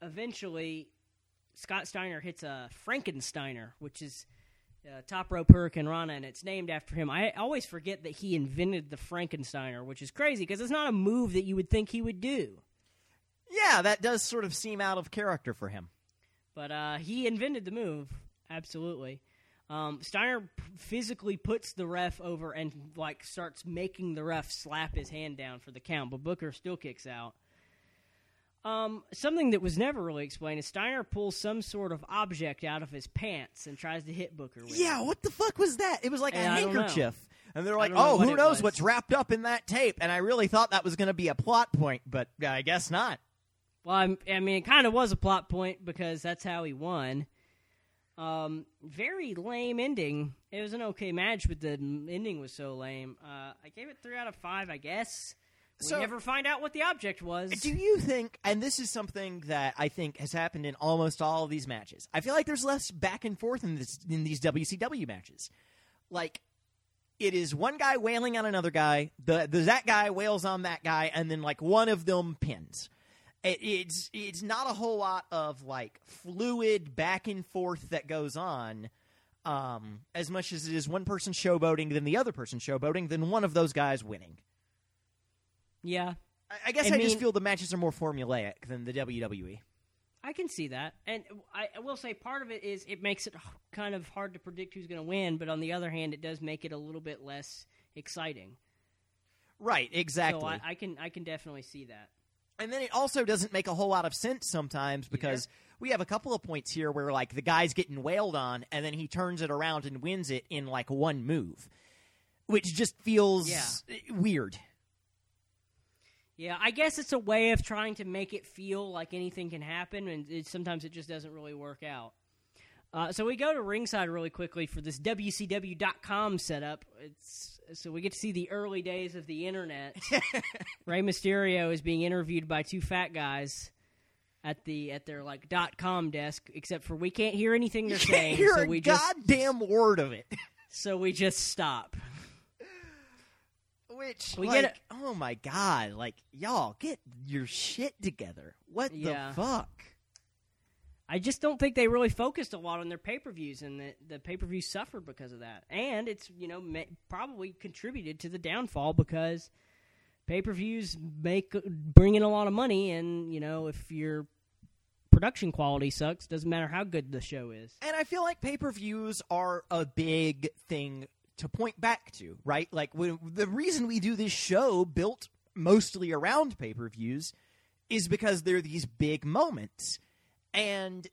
eventually, Scott Steiner hits a Frankensteiner, which is uh, top rope hurricanrana, and it's named after him. I always forget that he invented the Frankensteiner, which is crazy because it's not a move that you would think he would do. Yeah, that does sort of seem out of character for him. But uh, he invented the move, absolutely. Um, Steiner p- physically puts the ref over and like starts making the ref slap his hand down for the count, but Booker still kicks out. Um, something that was never really explained is Steiner pulls some sort of object out of his pants and tries to hit Booker with it. Yeah, it. what the fuck was that? It was like a Yeah, I handkerchief. And they're like, don't know oh, who knows was. what's wrapped up in that tape? And I really thought that was going to be a plot point, but I guess not. Well, I'm, I mean, it kind of was a plot point because that's how he won. Um, very lame ending. It was an okay match, but the ending was so lame. Uh, I gave it three out of five, I guess. We So- never find out what the object was. Do you think, and this is something that I think has happened in almost all of these matches, I feel like there's less back and forth in, this, in these WCW matches. Like, it is one guy wailing on another guy, the, the that guy wails on that guy, and then, like, one of them pins. It, it's, it's not a whole lot of, like, fluid back and forth that goes on. Um, as much as it is one person showboating, then the other person showboating, then one of those guys winning. Yeah, I, I guess I I, just feel the matches are more formulaic than the. WWE. I can see that. And I, I will say part of it is it makes it kind of hard to predict who's going to win, but on the other hand, it does make it a little bit less exciting. Right, exactly. So I, I can I can definitely see that. and then it also doesn't make a whole lot of sense sometimes because we have a couple of points here where like the guy's getting wailed on and then he turns it around and wins it in like one move, which just feels Yeah. weird. Yeah, I guess it's a way of trying to make it feel like anything can happen, and it, sometimes it just doesn't really work out. Uh, so we go to ringside really quickly for this WCW.com setup. It's so we get to see the early days of the internet. Rey Mysterio is being interviewed by two fat guys at the at their like dot com desk, except for we can't hear anything they're You can't saying, hear so a we just goddamn word of it. so we just stop. Which We like, get oh my god, like y'all get your shit together. What Yeah. the fuck? I just don't think they really focused a lot on their pay per views, and the, the pay per views suffered because of that. And it's you know ma- probably contributed to the downfall because pay per views make bring in a lot of money, and you know if your production quality sucks, doesn't matter how good the show is. And I feel like pay per views are a big thing to point back to, right? Like when, the reason we do this show built mostly around pay per views is because they're these big moments. And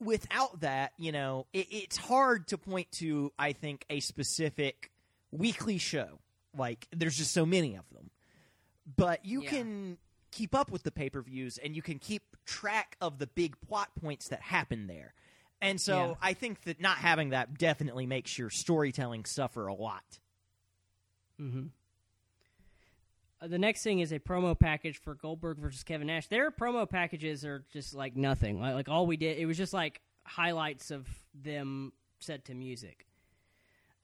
without that, you know, it, it's hard to point to. I think a specific weekly show. Like there's just so many of them, but you Yeah. can keep up with the pay per views and you can keep track of the big plot points that happen there. And so Yeah. I think that not having that definitely makes your storytelling suffer a lot. Mm-hmm. Uh, the next thing is a promo package for Goldberg versus Kevin Nash. Their promo packages are just like nothing. Like, like all we did, it was just like highlights of them set to music.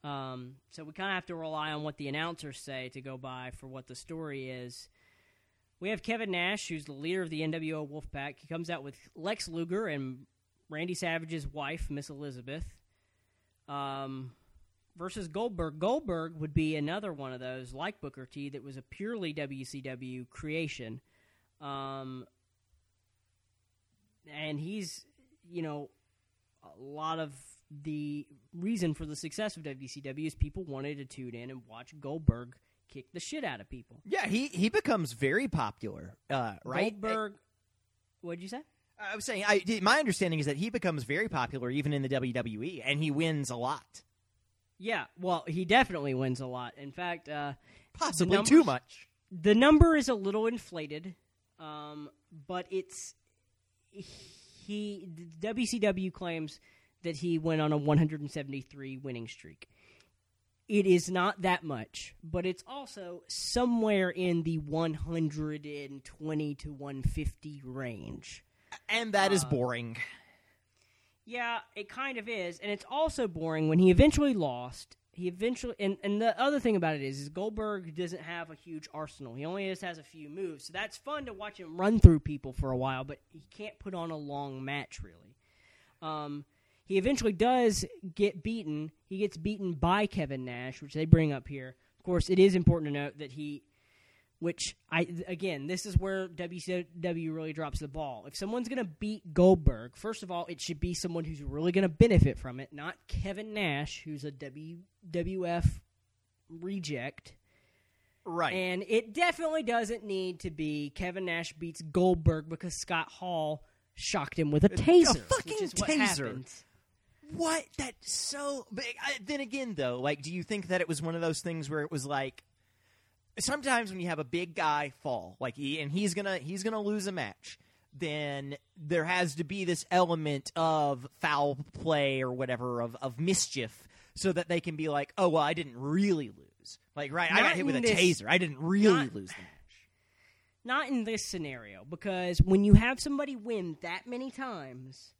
Um, so we kind of have to rely on what the announcers say to go by for what the story is. We have Kevin Nash, who's the leader of the NWO Wolfpack. He comes out with Lex Luger and Randy Savage's wife, Miss Elizabeth. Um, versus Goldberg. Goldberg would be another one of those, like Booker T, that was a purely WCW creation. Um, and he's, you know, a lot of the reason for the success of WCW is people wanted to tune in and watch Goldberg kick the shit out of people. Yeah, he he becomes very popular, uh, right? Goldberg, what'd you say? I was saying, I, my understanding is that he becomes very popular even in the WWE, and he wins a lot, Yeah, well, he definitely wins a lot. In fact, uh, possibly numbers- too much. the number is a little inflated, um, but it's he. WCW claims that he went on a 173 winning streak. It is not that much, but it's also somewhere in the 120 to 150 range. And that is Uh, boring. Yeah, it kind of is, and it's also boring when he eventually lost. He eventually, and, and the other thing about it is, is Goldberg doesn't have a huge arsenal. He only just has a few moves, so that's fun to watch him run through people for a while. But he can't put on a long match really. Um, he eventually does get beaten. He gets beaten by Kevin Nash, which they bring up here. Of course, it is important to note that he which I again, this is where WCW really drops the ball. If someone's going to beat Goldberg, first of all, it should be someone who's really going to benefit from it, not Kevin Nash, who's a WWF reject. Right. And it definitely doesn't need to be Kevin Nash beats Goldberg because Scott Hall shocked him with a taser. fucking is what taser. happens. What? That's so. But I, then again, though, like, do you think that it was one of those things where it was like, sometimes when you have a big guy fall, like he and he's gonna he's gonna lose a match, then there has to be this element of foul play or whatever of of mischief, so that they can be like, oh well, I didn't really lose. Like, right, I got hit with a this- taser. I didn't really not- lose the match. Not in this scenario, because when you have somebody win that many times,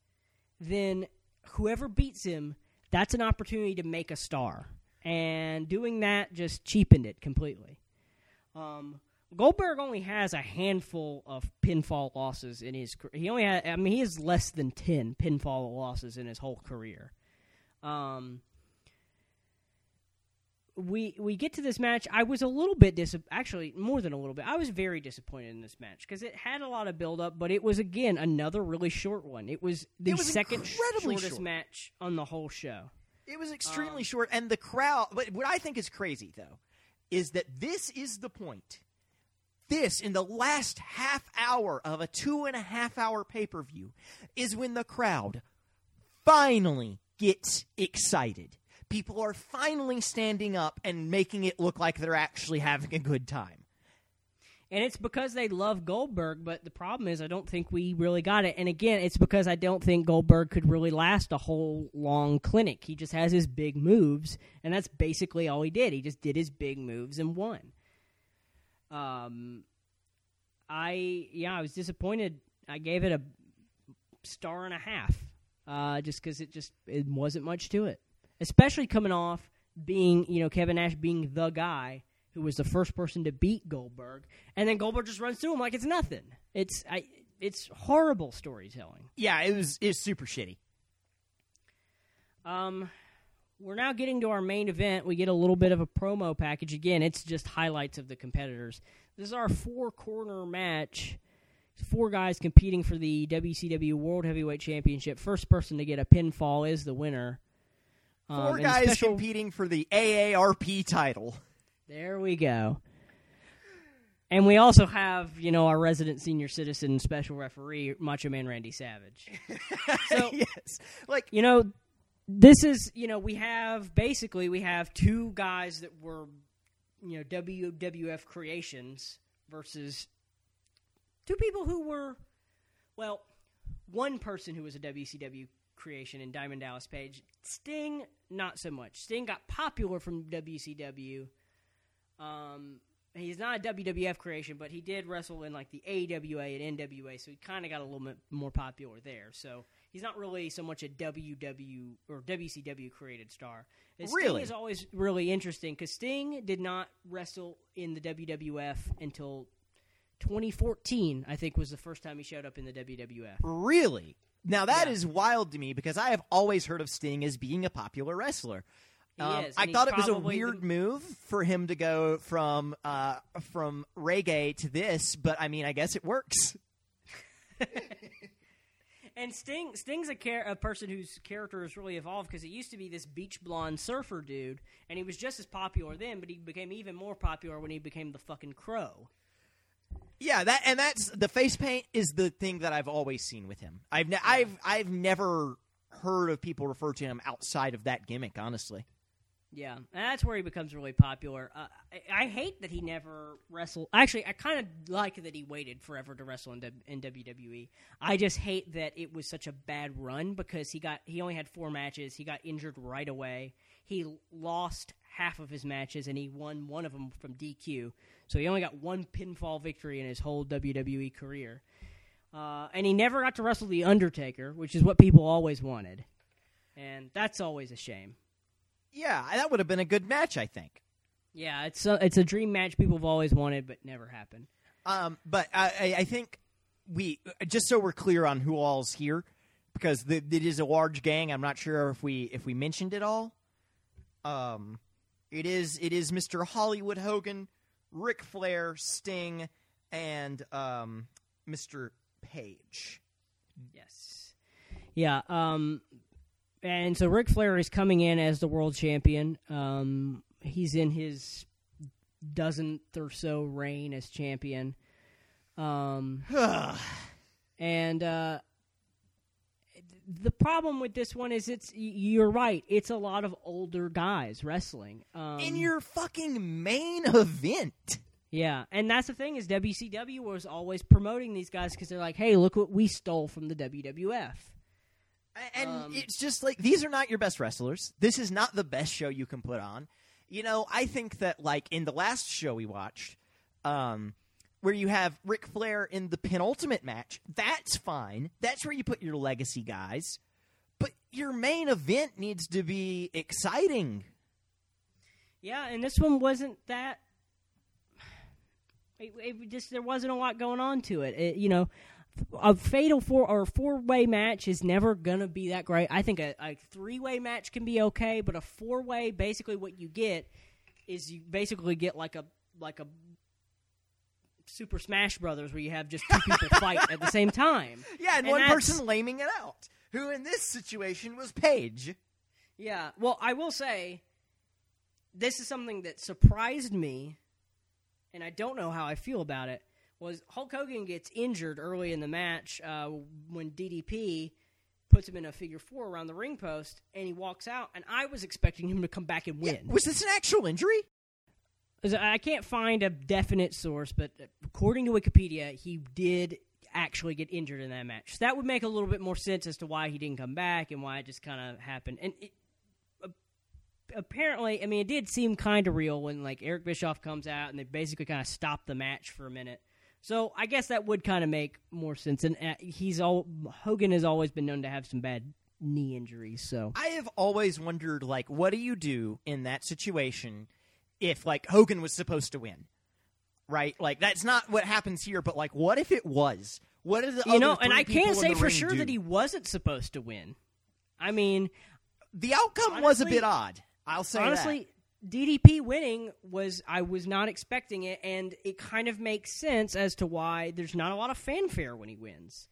then whoever beats him, that's an opportunity to make a star. And doing that just cheapened it completely. Um, Goldberg only has a handful of pinfall losses in his career. He only had, I mean, he has less than 10 pinfall losses in his whole career. Um, we we get to this match. I was a little bit dis actually more than a little bit. I was very disappointed in this match because it had a lot of build up, but it was again another really short one. It was the It was second shortest short. match on the whole show. It was extremely Um, short, and the crowd. But what I think is crazy, though, is that this is the point. This, in the last half hour of a two and a half hour pay per view, is when the crowd finally gets excited. People are finally standing up and making it look like they're actually having a good time. And it's because they love Goldberg, but the problem is I don't think we really got it. And again, it's because I don't think Goldberg could really last a whole long clinic. He just has his big moves, and that's basically all he did. He just did his big moves and won. Um, I yeah, I was disappointed. I gave it a star and a half, uh, just because it just it wasn't much to it, especially coming off being you know Kevin Nash being the guy who was the first person to beat Goldberg, and then Goldberg just runs through him like it's nothing. It's I, it's horrible storytelling. Yeah, it was it's super shitty. Um, we're now getting to our main event. We get a little bit of a promo package again. It's just highlights of the competitors. This is our four corner match. Four guys competing for the WCW World Heavyweight Championship. First person to get a pinfall is the winner. Um, Four and guys special- competing for the AARP title. There we go. And we also have, you know, our resident senior citizen special referee, Macho Man Randy Savage. So, yes, like you know, this is, you know, we have basically we have two guys that were, you know, WWF creations versus two people who were, well, one person who was a WCW creation in Diamond Dallas Page. Sting, not so much. Sting got popular from WCW. Um, he's not a WWF creation, but he did wrestle in like the AWA and NWA, so he kind of got a little bit more popular there. So he's not really so much a WW or WCW created star. And Sting is always really interesting because Sting did not wrestle in the WWF until 2014. I think was the first time he showed up in the WWF. Really? Now that Yeah. is wild to me because I have always heard of Sting as being a popular wrestler. Um, is, I thought it was a weird the- move for him to go from uh, from reggae to this, but I mean, I guess it works. And Sting, Sting's a, char- a person whose character has really evolved because he used to be this beach blonde surfer dude, and he was just as popular then, but he became even more popular when he became the fucking crow. Yeah, that and that's the face paint is the thing that I've always seen with him. I've ne- I've I've never heard of people refer to him outside of that gimmick. Honestly, Yeah, and that's where he becomes really popular. Uh, I, I hate that he never wrestled. Actually, I kind of like that he waited forever to wrestle in, in WWE. I just hate that it was such a bad run because he got he only had four matches. He got injured right away. He lost half of his matches and he won one of them from DQ. So he only got one pinfall victory in his whole WWE career. Uh, and he never got to wrestle the Undertaker, which is what people always wanted, and that's always a shame. Yeah, that would have been a good match. I think. Yeah, it's a, it's a dream match people have always wanted, but never happened. Um, but I, I- think we just so we're clear on who all's here, because the, it is a large gang. I'm not sure if we if we mentioned it all. Um, it is it is Mr. Hollywood Hogan, Ric Flair, Sting, and um, Mr. Page. Yes. Yeah. Um, and so Ric Flair is coming in as the world champion. Um, he's in his dozenth or so reign as champion. Um, and uh, the problem with this one is it's you're right. It's a lot of older guys wrestling. Um, In your fucking main event. Yeah, and that's the thing is WCW was always promoting these guys because they're like, "Hey, look what we stole from the WWF." And Um, it's just like these are not your best wrestlers. This is not the best show you can put on. You know, I think that like in the last show we watched, um, where you have Ric Flair in the penultimate match, that's fine. That's where you put your legacy guys. But your main event needs to be exciting. Yeah, and this one wasn't that. It, it just there wasn't a lot going on to it. It- You know, a fatal four or four way match is never gonna be that great. I think a, a three way match can be okay, but a four way, basically, what you get is you basically get like a like a Super Smash Brothers where you have just two people fight at the same time. Yeah, and, And one person laming it out. Who in this situation was Page. Yeah. Well, I will say this is something that surprised me, and I don't know how I feel about it. Was Hulk Hogan gets injured early in the match uh, when DDP puts him in a figure four around the ring post, and he walks out, and I was expecting him to come back and win. Was this an actual injury? I can't find a definite source, but according to Wikipedia, he did actually get injured in that match. So that would make a little bit more sense as to why he didn't come back and why it just kind of happened. And it, apparently, I mean, it did seem kind of real when like Eric Bischoff comes out and they basically kind of stop the match for a minute. So I guess that would kind of make more sense. And uh, he's all Hogan has always been known to have some bad knee injuries. So I have always wondered, like, what do you do in that situation if, like, Hogan was supposed to win? Right? Like, that's not what happens here, but, like, what if it was? What are the you other know, and I can't say for sure do? that he wasn't supposed to win. I mean, The outcome was a bit odd. I'll say honestly, DDP winning was I was not expecting it, and it kind of makes sense as to why there's not a lot of fanfare when he wins.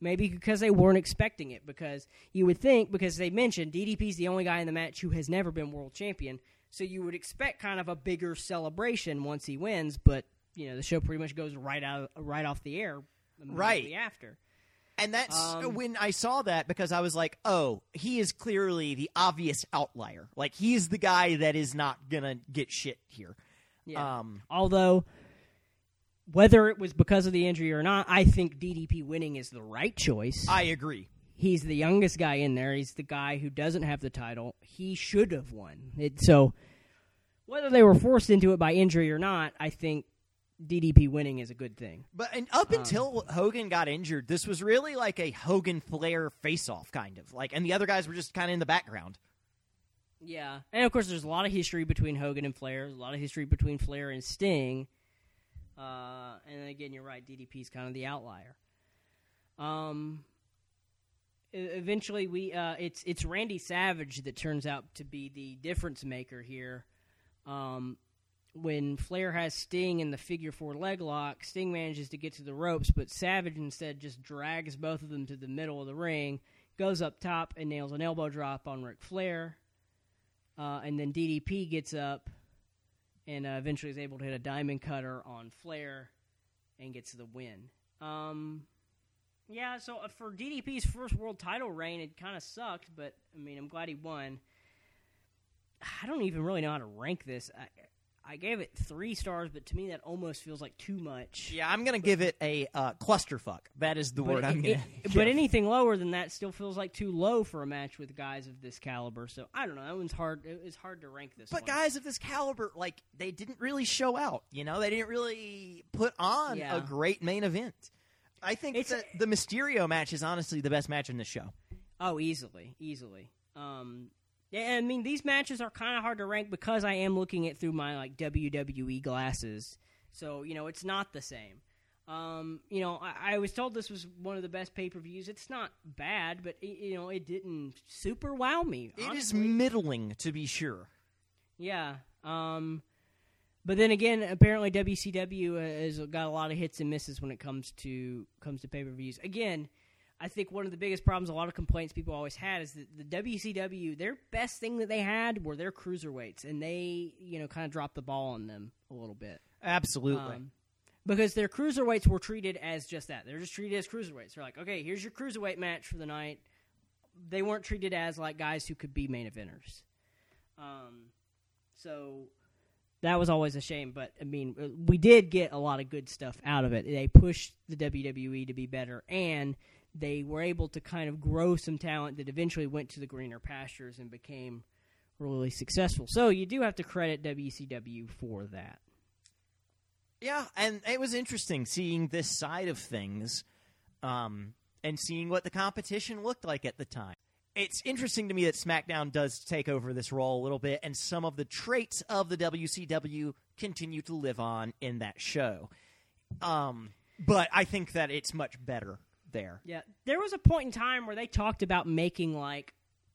Maybe because they weren't expecting it. Because you would think, because they mentioned DDP's the only guy in the match who has never been world champion, so you would expect kind of a bigger celebration once he wins. But you know the show pretty much goes right out right off the air Right. immediately after. And that's Um, when I saw that because I was like, oh, he is clearly the obvious outlier. Like he's the guy that is not gonna get shit here. Yeah. Um, Although, whether it was because of the injury or not, I think DDP winning is the right choice. I agree. He's the youngest guy in there. He's the guy who doesn't have the title. He should have won. It, so, whether they were forced into it by injury or not, I think DDP winning is a good thing. But and up Um, until Hogan got injured, this was really like a Hogan Flair face off kind of. Like and the other guys were just kind of in the background. Yeah, and of course, there's a lot of history between Hogan and Flair. There's a lot of history between Flair and Sting. Uh, and again, you're right. DDP is kind of the outlier. Um, eventually, we uh, it's it's Randy Savage that turns out to be the difference maker here. Um, when Flair has Sting in the figure four leg lock, Sting manages to get to the ropes, but Savage instead just drags both of them to the middle of the ring, goes up top and nails an elbow drop on Ric Flair. Uh, and then DDP gets up and uh, eventually is able to hit a diamond cutter on Flair and gets the win. Um, yeah, so uh, for DDP's first world title reign, it kind of sucked, but I mean, I'm glad he won. I don't even really know how to rank this. I, I gave it three stars, but to me, that almost feels like too much. Yeah, I'm gonna give it a uh, clusterfuck. That is the But, word I'm gonna. it- give. but anything lower than that still feels like too low for a match with guys of this caliber. So I don't know. That one's hard. It's hard to rank this. But one. guys of this caliber, like they didn't really show out. You know, they didn't really put on Yeah. a great main event. I think It's- that the Mysterio match is honestly the best match in the show. Oh, easily, easily. Um, yeah, I mean these matches are kind of hard to rank because I am looking at through my like WWE glasses. So you know it's not the same. Um, you know, I, I was told this was one of the best pay per views. It's not bad, but it, you know it didn't super wow me. It is honestly. middling, to be sure. Yeah. Um, but then again, apparently WCW has got a lot of hits and misses when it comes to comes to pay per views. Again, I think one of the biggest problems, a lot of complaints people always had, is that the WCW their best thing that they had were their cruiserweights, and they you know kind of dropped the ball on them a little bit. Absolutely. Um, because their cruiserweights were treated as just that. They're just treated as cruiserweights. They're like, okay, here's your cruiserweight match for the night. They weren't treated as like guys who could be main eventers. Um, so that was always a shame. But I mean, we did get a lot of good stuff out of it. They pushed the WWE to be better, and they were able to kind of grow some talent that eventually went to the greener pastures and became really successful. So you do have to credit WCW for that. Yeah, and it was interesting seeing this side of things, um, and seeing what the competition looked like at the time. It's interesting to me that SmackDown does take over this role a little bit, and some of the traits of the WCW continue to live on in that show. Um, but I think that it's much better there. Yeah, there was a point in time where they talked about making like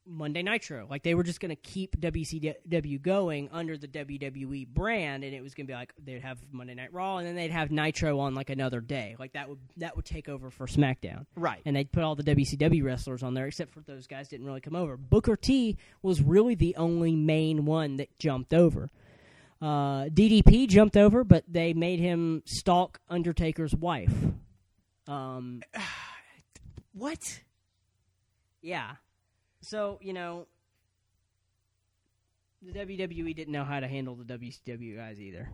Monday Nitro, like they were just going to keep WCW going under the WWE brand, and it was going to be like they'd have Monday Night Raw, and then they'd have Nitro on like another day, like that would that would take over for SmackDown, Right. and they'd put all the WCW wrestlers on there, except for those guys didn't really come over. Booker T was really the only main one that jumped over. Uh, DDP jumped over, but they made him stalk Undertaker's wife. Um, What? Yeah. So, you know, the WWE didn't know how to handle the WCW guys either.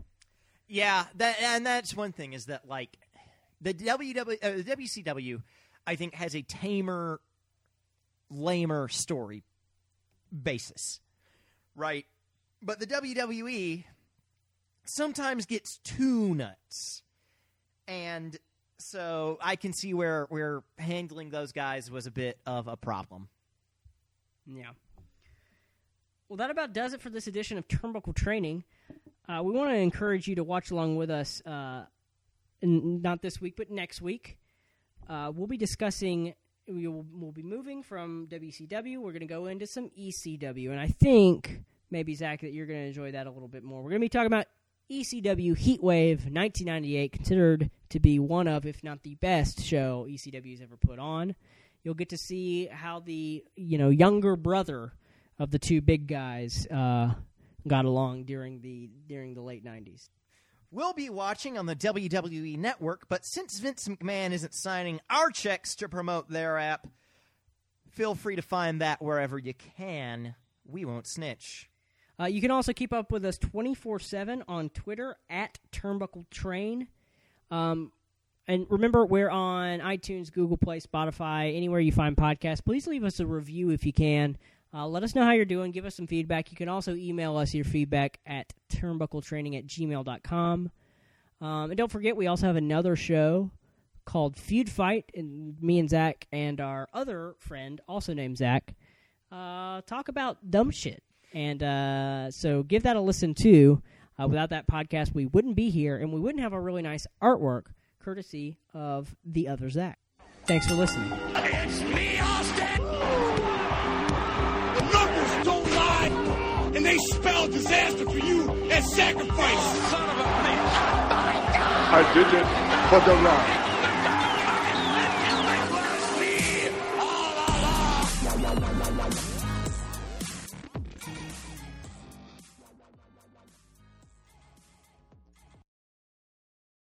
Yeah, that and that's one thing is that like the WW uh, the WCW, I think has a tamer, lamer story basis, right? But the WWE sometimes gets too nuts, and so I can see where where handling those guys was a bit of a problem. Yeah. Well, that about does it for this edition of Turnbuckle Training. Uh, we want to encourage you to watch along with us, uh, n- not this week, but next week. Uh, we'll be discussing, we will, we'll be moving from WCW. We're going to go into some ECW. And I think, maybe, Zach, that you're going to enjoy that a little bit more. We're going to be talking about ECW Heatwave 1998, considered to be one of, if not the best show ECW's ever put on. You'll get to see how the you know younger brother of the two big guys uh, got along during the during the late '90s. we'll be watching on the WWE Network, but since Vince McMahon isn't signing our checks to promote their app, feel free to find that wherever you can. We won't snitch. Uh, you can also keep up with us 24 7 on Twitter at Turnbuckle Train. Um, and remember, we're on iTunes, Google Play, Spotify, anywhere you find podcasts. Please leave us a review if you can. Uh, let us know how you're doing. Give us some feedback. You can also email us your feedback at turnbuckletraining at gmail.com. Um, and don't forget, we also have another show called Feud Fight, and me and Zach and our other friend, also named Zach, uh, talk about dumb shit. And uh, so give that a listen too. Uh, without that podcast, we wouldn't be here, and we wouldn't have our really nice artwork courtesy of the other Zach. Thanks for listening. It's me, Austin! The numbers don't lie, and they spell disaster for you as sacrifice. Son of a bitch! I did it for the right.